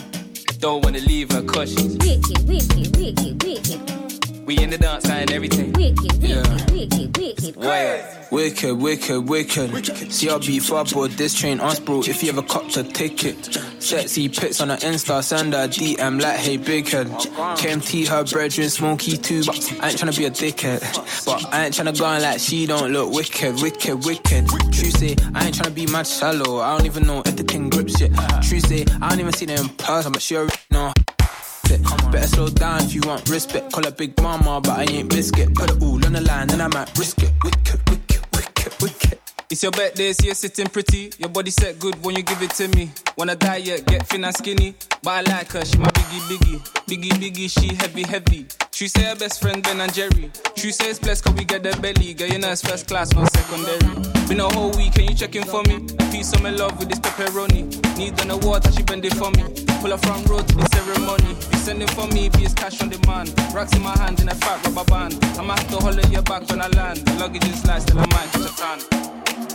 Don't wanna leave her cause she's Wicked, wicked, wicked, wicked. We in the dance and everything. Wicked, Yeah. wicked, wicked. Why, why? Wicked, wicked, wicked. CRB for board this train us, bro. If you ever copped a ticket, sexy pics on her Insta, send her DM like, hey, big head. KMT, her brethren, smoky too, but I ain't tryna be a dickhead. But I ain't tryna go on like she don't look wicked, wicked, wicked. True say, I ain't tryna be mad shallow. I don't even know if the thing grips yet. True say, I don't even see them in person, but she already know. It. Better slow down if you want respect. Call her big mama, but I ain't biscuit. Put it all on the line, and I might risk it. Wicked, wicked. It's your birthday, so you're sitting pretty. Your body set good when you give it to me. Wanna diet, get thin and skinny. But I like her, she my biggie, biggie. Biggie, biggie, she heavy, heavy. She say her best friend Ben and Jerry. She say it's blessed cause we get the belly. Girl, you know it's first class, not secondary. Been a whole week, can you check in for me? A piece of my love with this pepperoni. Need on the water, she bend it for me. Pull her front road to the ceremony. You sending for me, be it's cash on demand. Rocks in my hand in a fat rubber band. I'ma have holler your back when I land. Luggage is nice, till I might catch a tan. We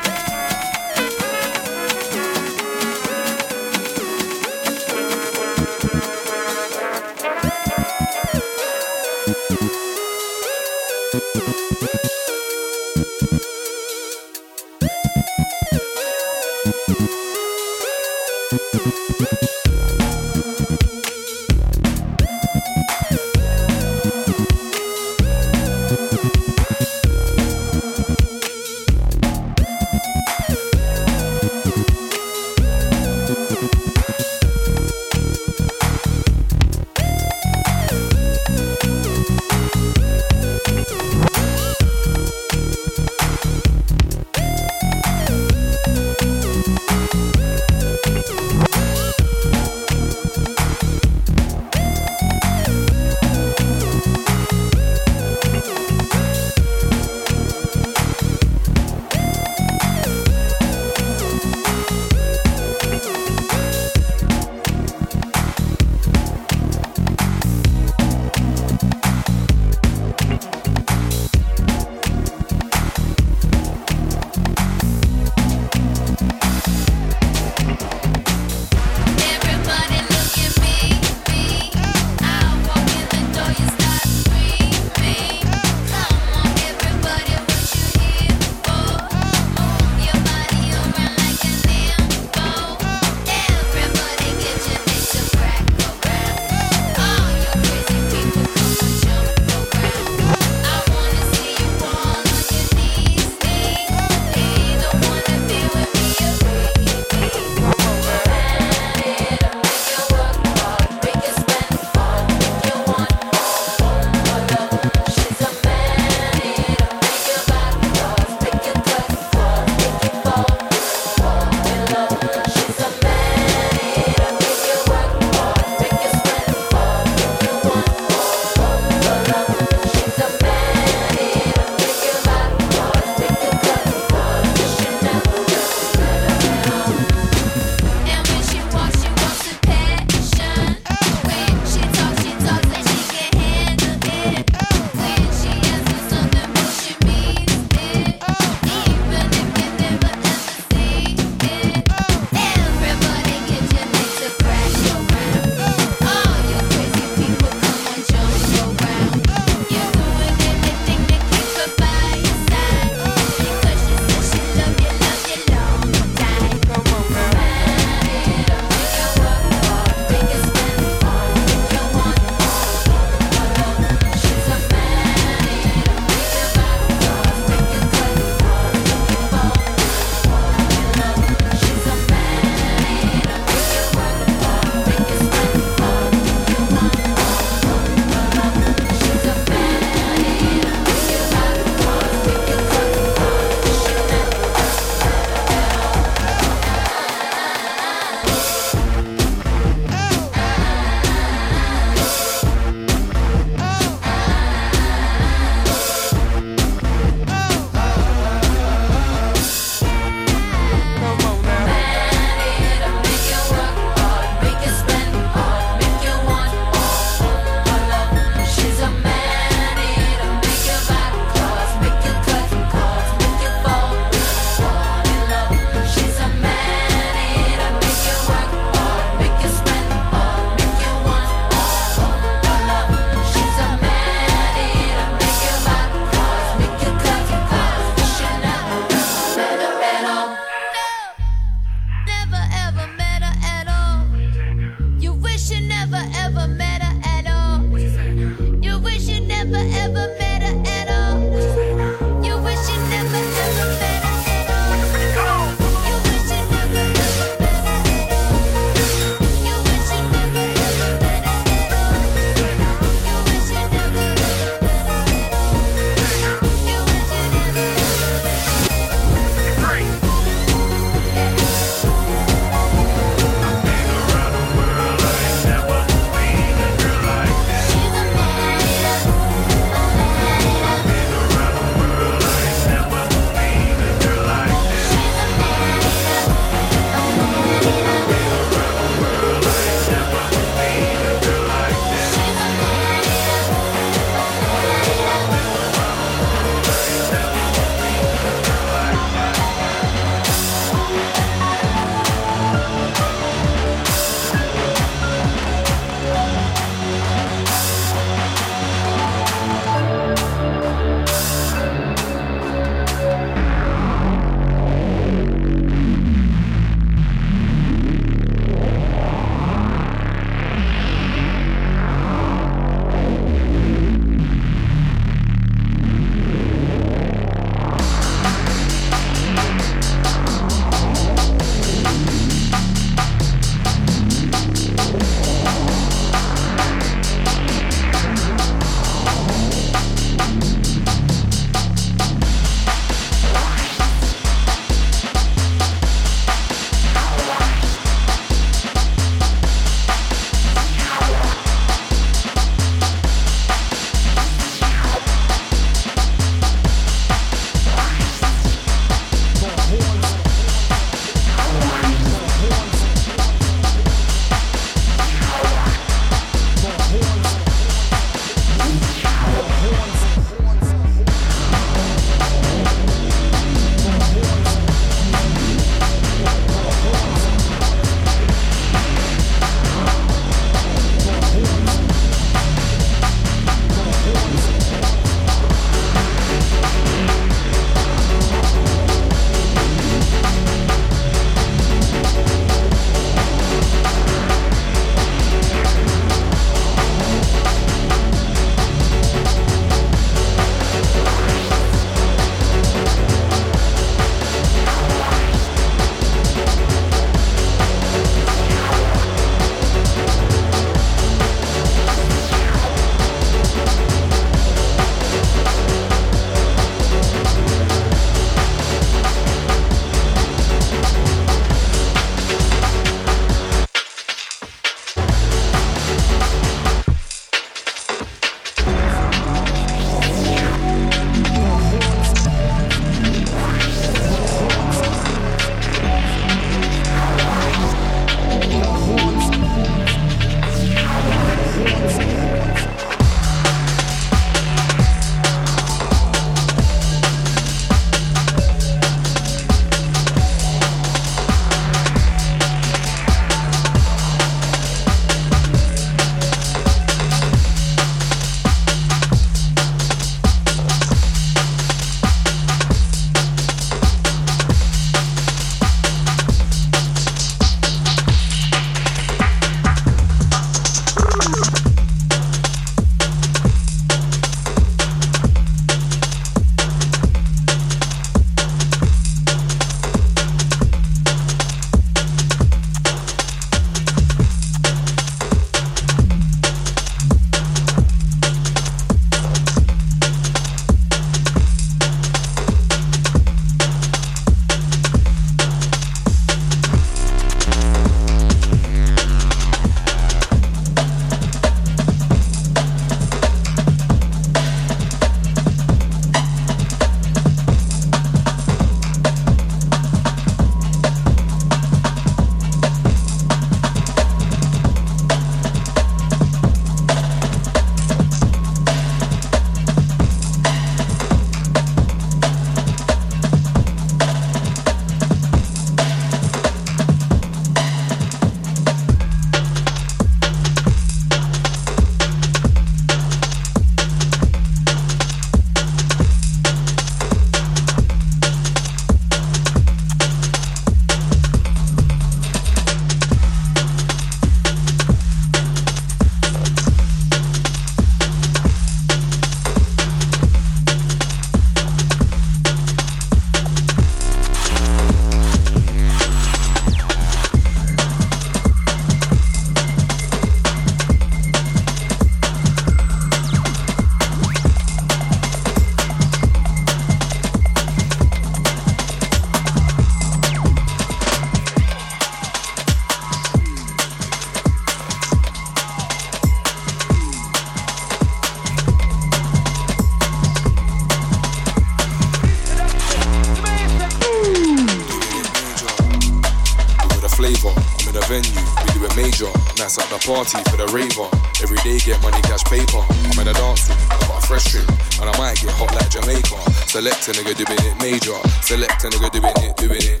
do it major. Nights at the party for the raver. Every day get money, cash paper. I'm in a dance room, I got a fresh trim, and I might get hot like Jamaica. Select a nigga doing it major. Select a nigga doing it, doing it.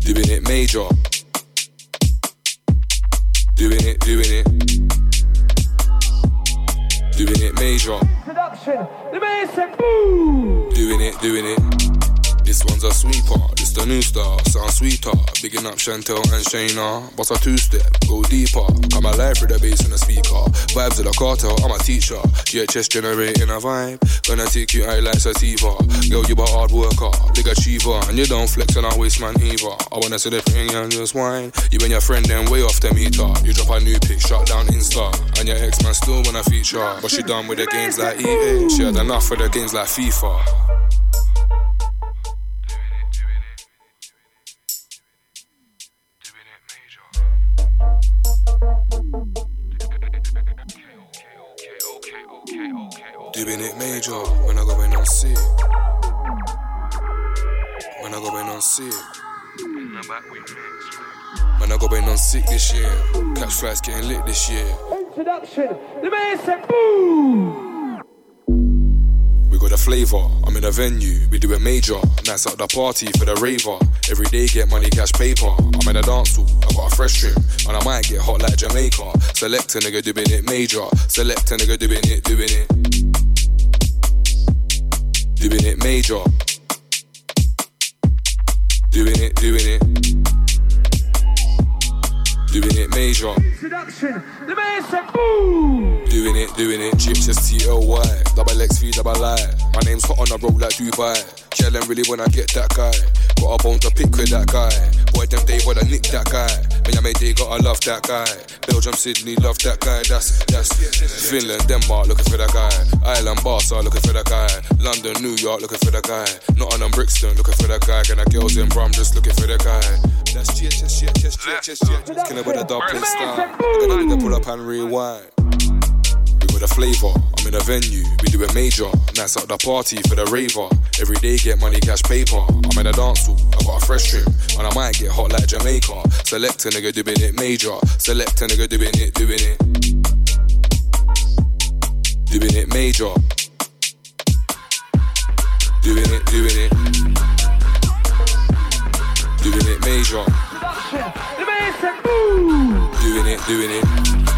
Doing it major. Doing it, doing it. Doing it major. Production. The man said boom. Doing it, doing it. This one's a sweeper, this the new star, sound sweeter. Bigging up Chantel and Shayna. Boss a two step, go deeper. Come alive with the bass and the speaker. Vibes of the cartel, I'm a teacher. GHS generating a vibe. Gonna take you high like Sativa. Girl, you're a hard worker, big achiever. And you don't flex on a waste man either. I wanna see the thing and just wine. You and your friend then way off the meter. You drop a new pic, shut down Insta. And your ex man still wanna feature. But she done with the games like EA. She had enough for the games like FIFA. Doing it major when I go in on sick. When I go in on sick. When I go in on sick this year. Catch flights getting lit this year. Introduction. The man said boom. We got a flavour, I'm in a venue, we do it major. Nights at the party for the raver. Every day get money, cash paper. I'm in a dance hall, I got a fresh trim, and I might get hot like Jamaica. Select a nigga doing it major. Select a nigga doing it, doing it doing it major. Doing it, doing it. Doing it major. Introduction. The man said boom. Doing it, doing it. Chips S T L Y. Double X V double I. My name's hot on the road like Dubai. Chillin' really when I get that guy. Got a bone to pick with that guy. Boy, them they wanna nick that guy. And they gotta love that guy. Belgium, Sydney, love that guy. That's that's Finland, Denmark, looking for that guy. Ireland, Barca, looking for that guy. London, New York, looking for that guy. Nottingham, Brixton, looking for that guy. Can I girls in Brum, just looking for that guy. That's cheers, cheers, cheers, cheers. Can I with a dub play star? I got a nigga pull up and rewind with a flavour. I'm in a venue, we do a major. Nights at the party for the raver. Every day get money, cash paper. I'm in a dance hall, I got a fresh trim, and I might get hot like Jamaica. Select a nigga doing it major. Select a nigga doing it, doing it. Doing it major. Doing it, doing it. Doing it major. Doing it, doing it.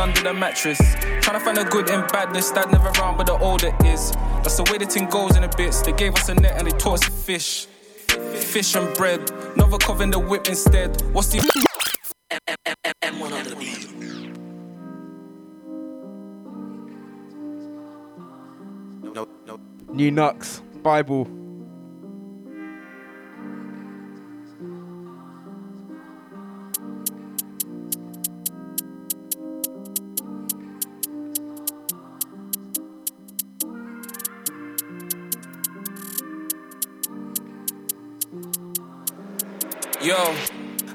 Under the mattress. Trying to find the good in badness, that never round, but the older is. That's the way the thing goes in the bits. They gave us a net and they taught us to fish. Fish and bread. Another covering the whip instead. What's the. M1 on the. New Nux, Bible.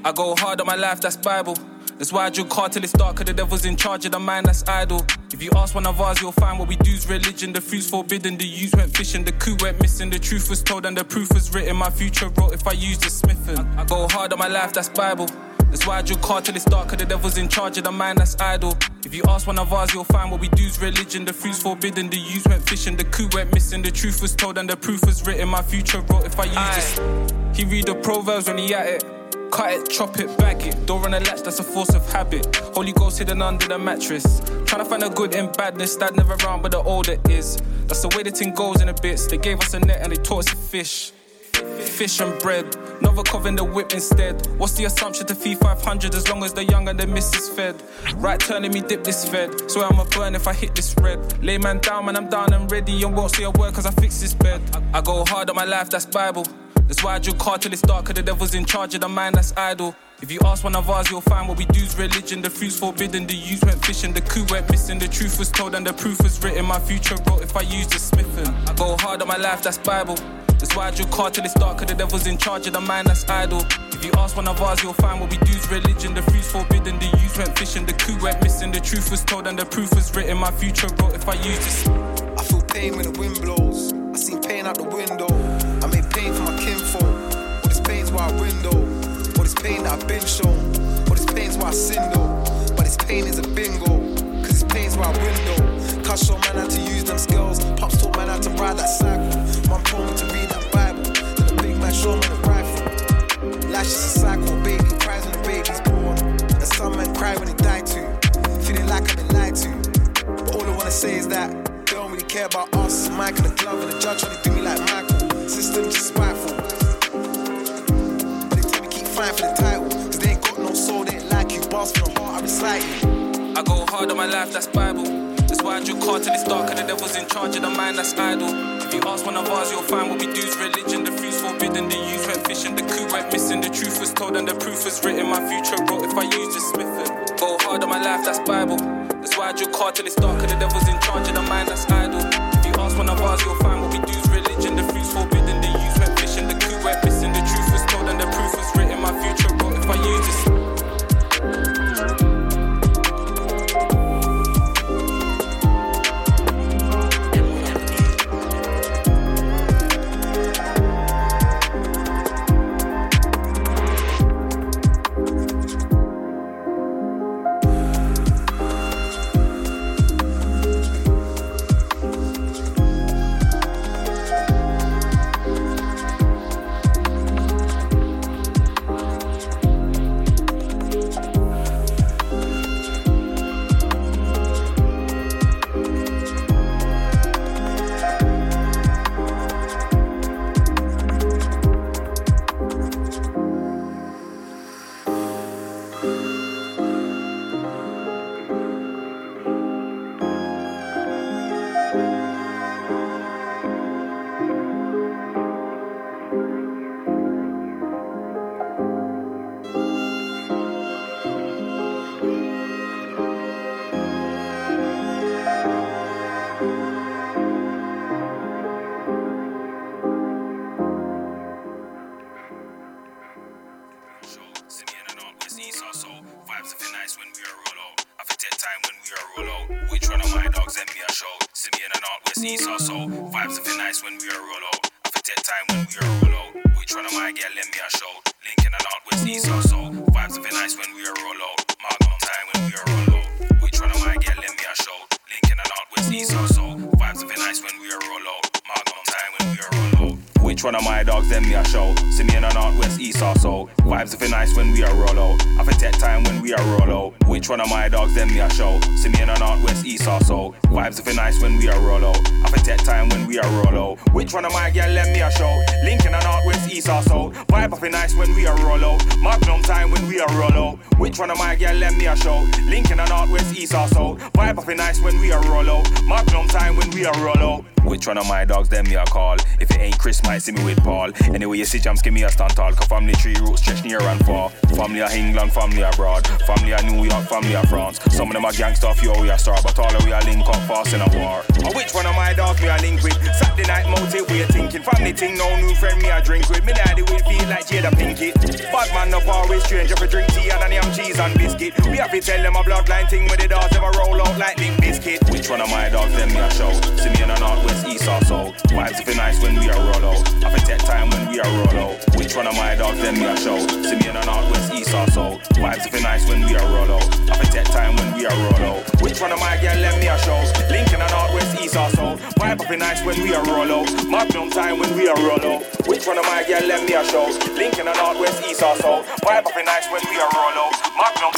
I go hard on my life, that's Bible. That's why I drink hard till it's dark, cause the devil's in charge of the mind that's idle. If you ask one of ours, you'll find what we do's religion. The fruit's forbidden, the use went fishing, the coup went missing. The truth was told and the proof was written. My future wrote if I used the smithing. I, I go hard on my life, that's Bible. That's why I drink hard till it's dark, cause the devil's in charge of the mind that's idle. If you ask one of ours, you'll find what we do's religion. The fruit's forbidden, the use went fishing, the coup went missing. The truth was told and the proof was written. My future wrote if I used this. He read the proverbs when he at it. Cut it, chop it, bag it. Don't run a latch, that's a force of habit. Holy Ghost hidden under the mattress. Trying to find the good in badness, that never round, but the older is. That's the way the thing goes in the bits. They gave us a net and they taught us to fish. Fish and bread. Another covering the whip instead. What's the assumption to feed 500 as long as the young and the missus fed? Right turning me dip this fed. So I'ma burn if I hit this red. Lay man down, man, I'm down and ready. And won't say a word cause I fix this bed. I go hard on my life, that's Bible. That's why I drink hard till it's dark, cause the devil's in charge of the mind that's idle. If you ask one of ours, you'll find what we do's religion. The fruit's forbidden, the use went fishing, the coup went missing. The truth was told and the proof was written. My future wrote if I used the smithing. I go hard on my life, that's Bible. That's why I drink hard till it's dark, cause the devil's in charge of the mind that's idle. If you ask one of ours, you'll find what we do's religion. The fruit's forbidden, the use went fishing, the coup went missing. The truth was told and the proof was written. My future wrote if I used this. I feel pain when the wind blows. I see pain out the window. Why I window. All this pain that I've been shown. All this pain's why I sin though. But this pain is a bingo. Cause this pain's why I window. Cause show man how to use them skills. Pops taught man how to ride that cycle. Mum told me to read that Bible. Then the big man showed me the rifle. Life's just a cycle. Baby cries when the baby's born. And some men cry when they die too. Feeling like I've been lied to. But all I wanna say is that they don't really care about us. Mike and the glove and the judge to do me like Michael. System just spiteful. For the title. Cause they ain't got no soul, they ain't like you. Bars from the heart, I recite. I go hard on my life, that's Bible. That's why I drink hard till it's dark, the devil's in charge of the mind that's idle. If you ask one of ours, you'll find what we do's religion. The fruit's forbidden, the use went fishing, the coup went missing. The truth was told and the proof was written. My future wrote if I used the smithing. Go hard on my life, that's Bible. That's why I drink hard till it's dark, the devil's in charge of the mind that's idle. If you ask one of ours, you'll find what we do's religion. The fruit's forbidden, My future wrote if I use this. You see jumps, give me a stand tall. Cause family tree roots stretch near and far. Family of England, family abroad. Family of New York, family of France. Some of them are gangsta, few we are star. But all of we are link up fast in a war. Or which one of my dogs me a link with? Saturday night we are thing, no new friend me a drink with. Me daddy will feel like Jada Pinkett. Bad man up always strange. If we drink tea and yam cheese and biscuit. We have to tell them a bloodline thing with the dogs ever roll out like Limp Bizkit. Which one of my dogs them me a show? See me in the northwest, east or south. Vibes if nice when we are roll out. I for take time when we are roll out. Which one of my dogs them me a show? In the northwest, east or south. Vibes if nice when we are roll out. I for take time when we are roll out. Which one of my girl let me a show? Link in the northwest, east or south. Vibe up in nice when we are roll out. Magnum time when we are out. Which one of my girl let me a show? Link in the northwest, east or south. Vibe up nice when we are roll out. Magnum.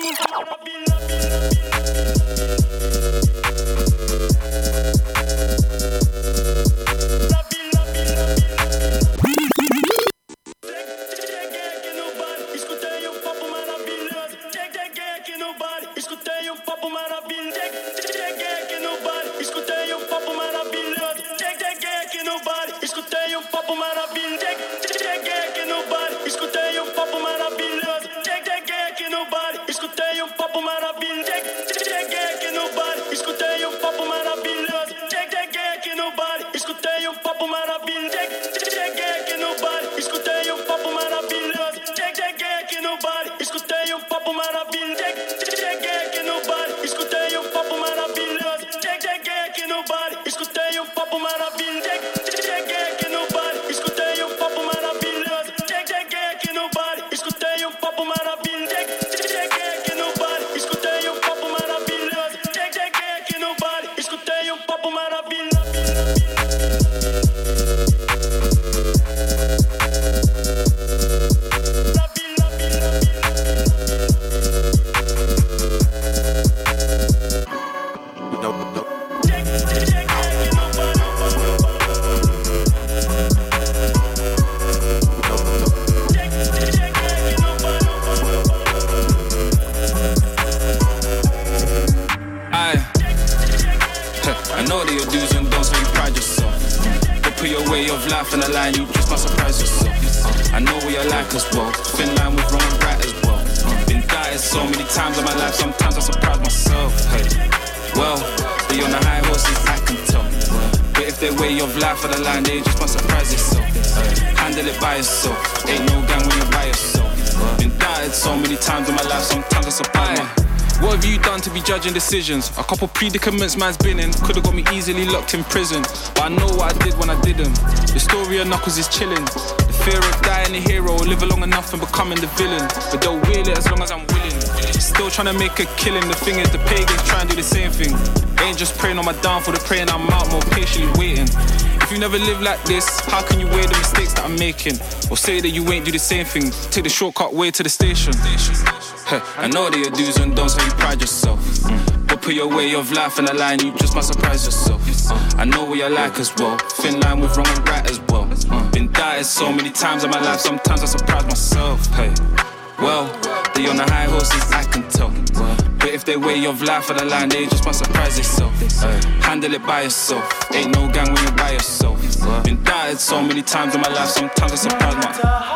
Judging decisions? A couple predicaments man's been in. Could've got me easily locked in prison. But I know what I did when I did them. The story of Knuckles is chilling. The fear of dying a hero, live long enough and becoming the villain. But they'll wheel it as long as I'm willing. Still trying to make a killing. The thing is, the pagans try and do the same thing. They ain't just praying on my downfall, they're praying I'm out more patiently waiting. If you never live like this, how can you weigh the mistakes that I'm making? Or say that you ain't do the same thing, take the shortcut way to the station. I know that your do's and don'ts, how you pride yourself. But put your way of life on the line, you just might surprise yourself. I know what you're like as well. Thin line with wrong and right as well. Been dieted so many times in my life, sometimes I surprise myself. Hey, well, they on the high horses, I can tell. But if they weigh of life on the line, they just might surprise. Hey, handle it by yourself. Ain't no gang when you're by yourself. Been dieted so many times in my life, sometimes I surprise myself.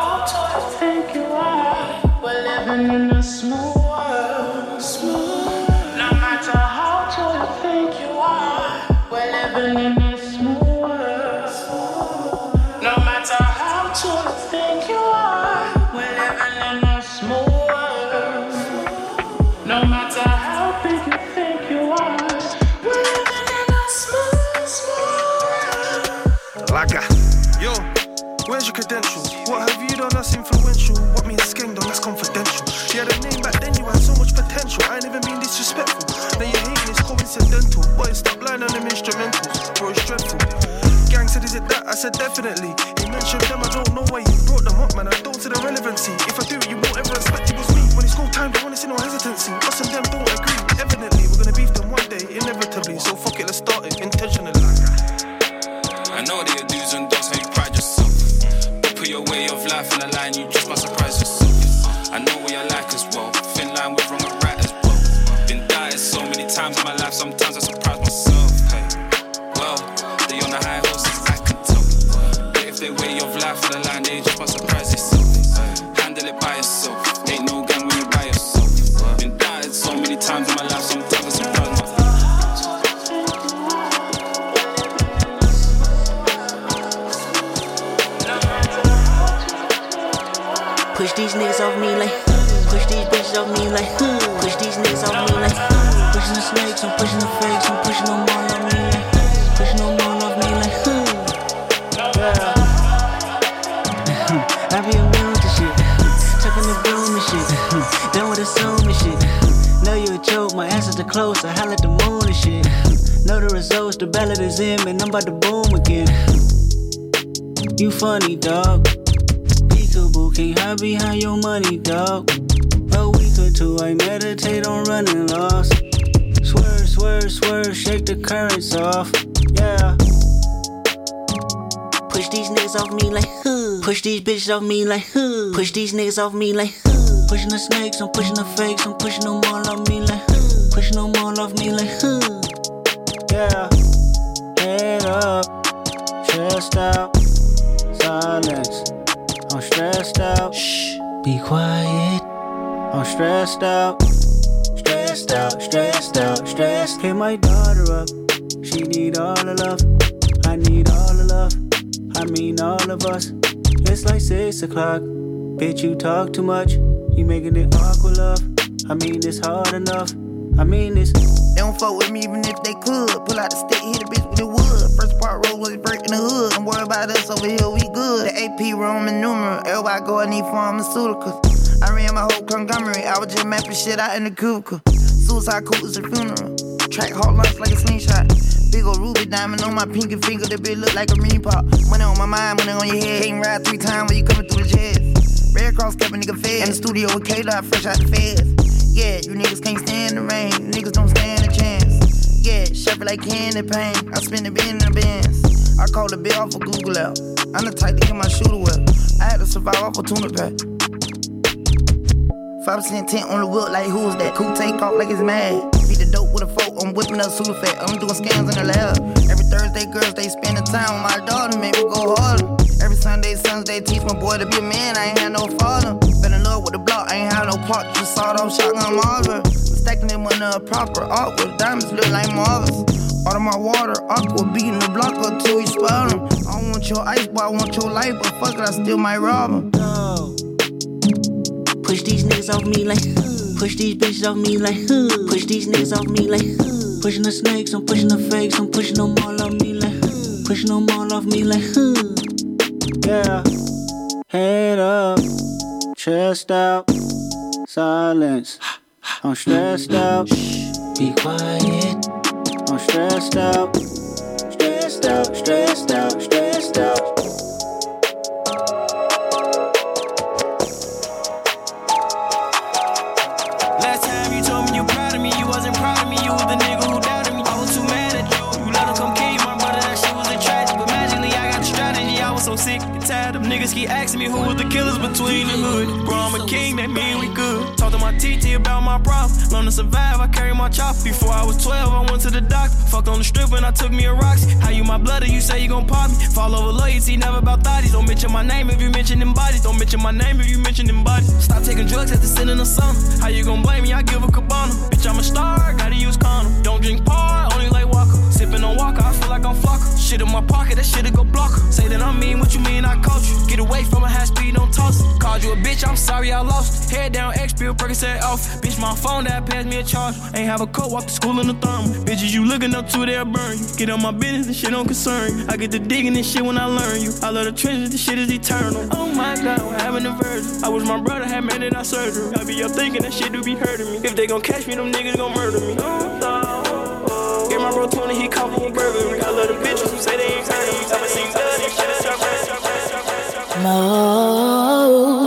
Definitely. And shit, done with assuming shit. Know you a joke, my answers are close, I holler at the moon and shit. Know the results, the ballot is in, man, I'm about to boom again. You funny, dog. Peekaboo, can't hide behind your money, dog. A week or two, I meditate on running lost. Swerve, swerve, swerve, shake the currents off. Yeah. Push these niggas off me like, huh. Push these bitches off me like, huh. Push these niggas off me like, huh. Pushing the snakes, I'm pushing the fakes, I'm pushing them all off me like, huh. Pushing them all off me like, huh. Yeah. Head up, chest out, silence. I'm stressed out. Shh, be quiet. I'm stressed out. Stressed out, stressed out, stressed. Hit my daughter up. She need all the love. I need all the love. I mean all of us. It's like six o'clock. Bitch, you talk too much. You making it awkward, love. I mean it's hard enough. I mean it's. They don't fuck with me even if they could. Pull out the stick, hit a bitch with the wood. First part roll was breaking the hood. Don't worry about us over here, we good. The AP Roman numeral. Everybody go, I need pharmaceuticals. I ran my whole conglomerate. I was just mapping shit out in the cubicle. Suicide cool is a funeral. Track hard lunch like a slingshot. Big ol' ruby diamond on my pinky finger. That bitch look like a ring pop. Money on my mind, money on your head. Can't ride three times when you coming through the jets. Red Cross kept a nigga fed. In the studio with K-Dot, fresh out the feds. Yeah, you niggas can't stand the rain. Niggas don't stand a chance. Yeah, shuffle like candy paint. I spin the bin in the bins. I call the bill off of Google out. I'm the type to get my shooter well. I had to survive off a tuna pack. 5% tent on the wheel, like who's that? Cool take off like it's mad. The dope with a fork, I'm whipping up fat. I'm doing scams in the lab. Every Thursday, girls, they spend the time with my daughter, make me go harder. Every Sunday, they teach my boy to be a man, I ain't had no father. Been in love with the block, I ain't had no plot, just sawed off shotgun Marvin. Stacking them on a proper art with diamonds look like Marvins. Out of my water, aqua beating the block up till we spell them. I don't want your ice, but I want your life, but fuck it, I still might rob. No. Push these niggas off me like. Push these bitches off me like, huh. push these niggas off me like, huh. pushing the snakes, I'm pushing the fakes, I'm pushing them all off me like, huh. pushing them all off me like, huh. yeah. Head up, chest out, silence. I'm stressed out. Be quiet. I'm stressed out, stressed out, stressed out, stressed out. Niggas keep asking me who was the killers between the hood. Bro, I'm a king, that mean we good. Talk to my TT about my problem. Learn to survive, I carry my chop. Before I was 12, I went to the doctor. Fucked on the strip when I took me a rocks. How you my blood you say you gon' pop me? Fall over loyalty, never about thotties. Don't mention my name if you mention them bodies. Don't mention my name if you mention them bodies. Stop taking drugs after in the summer. How you gon' blame me? I give a cabana. Bitch, I'm a star, gotta use condom. Don't drink par, Sipping on Walker, I feel like I'm flocker. Shit in my pocket, that shit'll go blocker. Say that I'm mean, what you mean I coach you? Get away from a high speed, don't toss. Called you a bitch, I'm sorry I lost. it. Head down, X pill, Percocet off. Bitch, my phone that passed me a charge. Ain't have a coat, walk to school in the thermal. Bitches, you looking up to, they'll burn you. Get on my business, this shit don't concern. I get to digging this shit when I learn you. I love the trenches, this shit is eternal. Oh my god, I'm having a version. I wish my brother had made it out surgery. I be up thinking that shit do be hurting me. If they gon' catch me, them niggas gon' murder me. Get I roll 20, he cover with Burberry. I love the bitches who say they ain't turning. Never seen blood, shit Mo.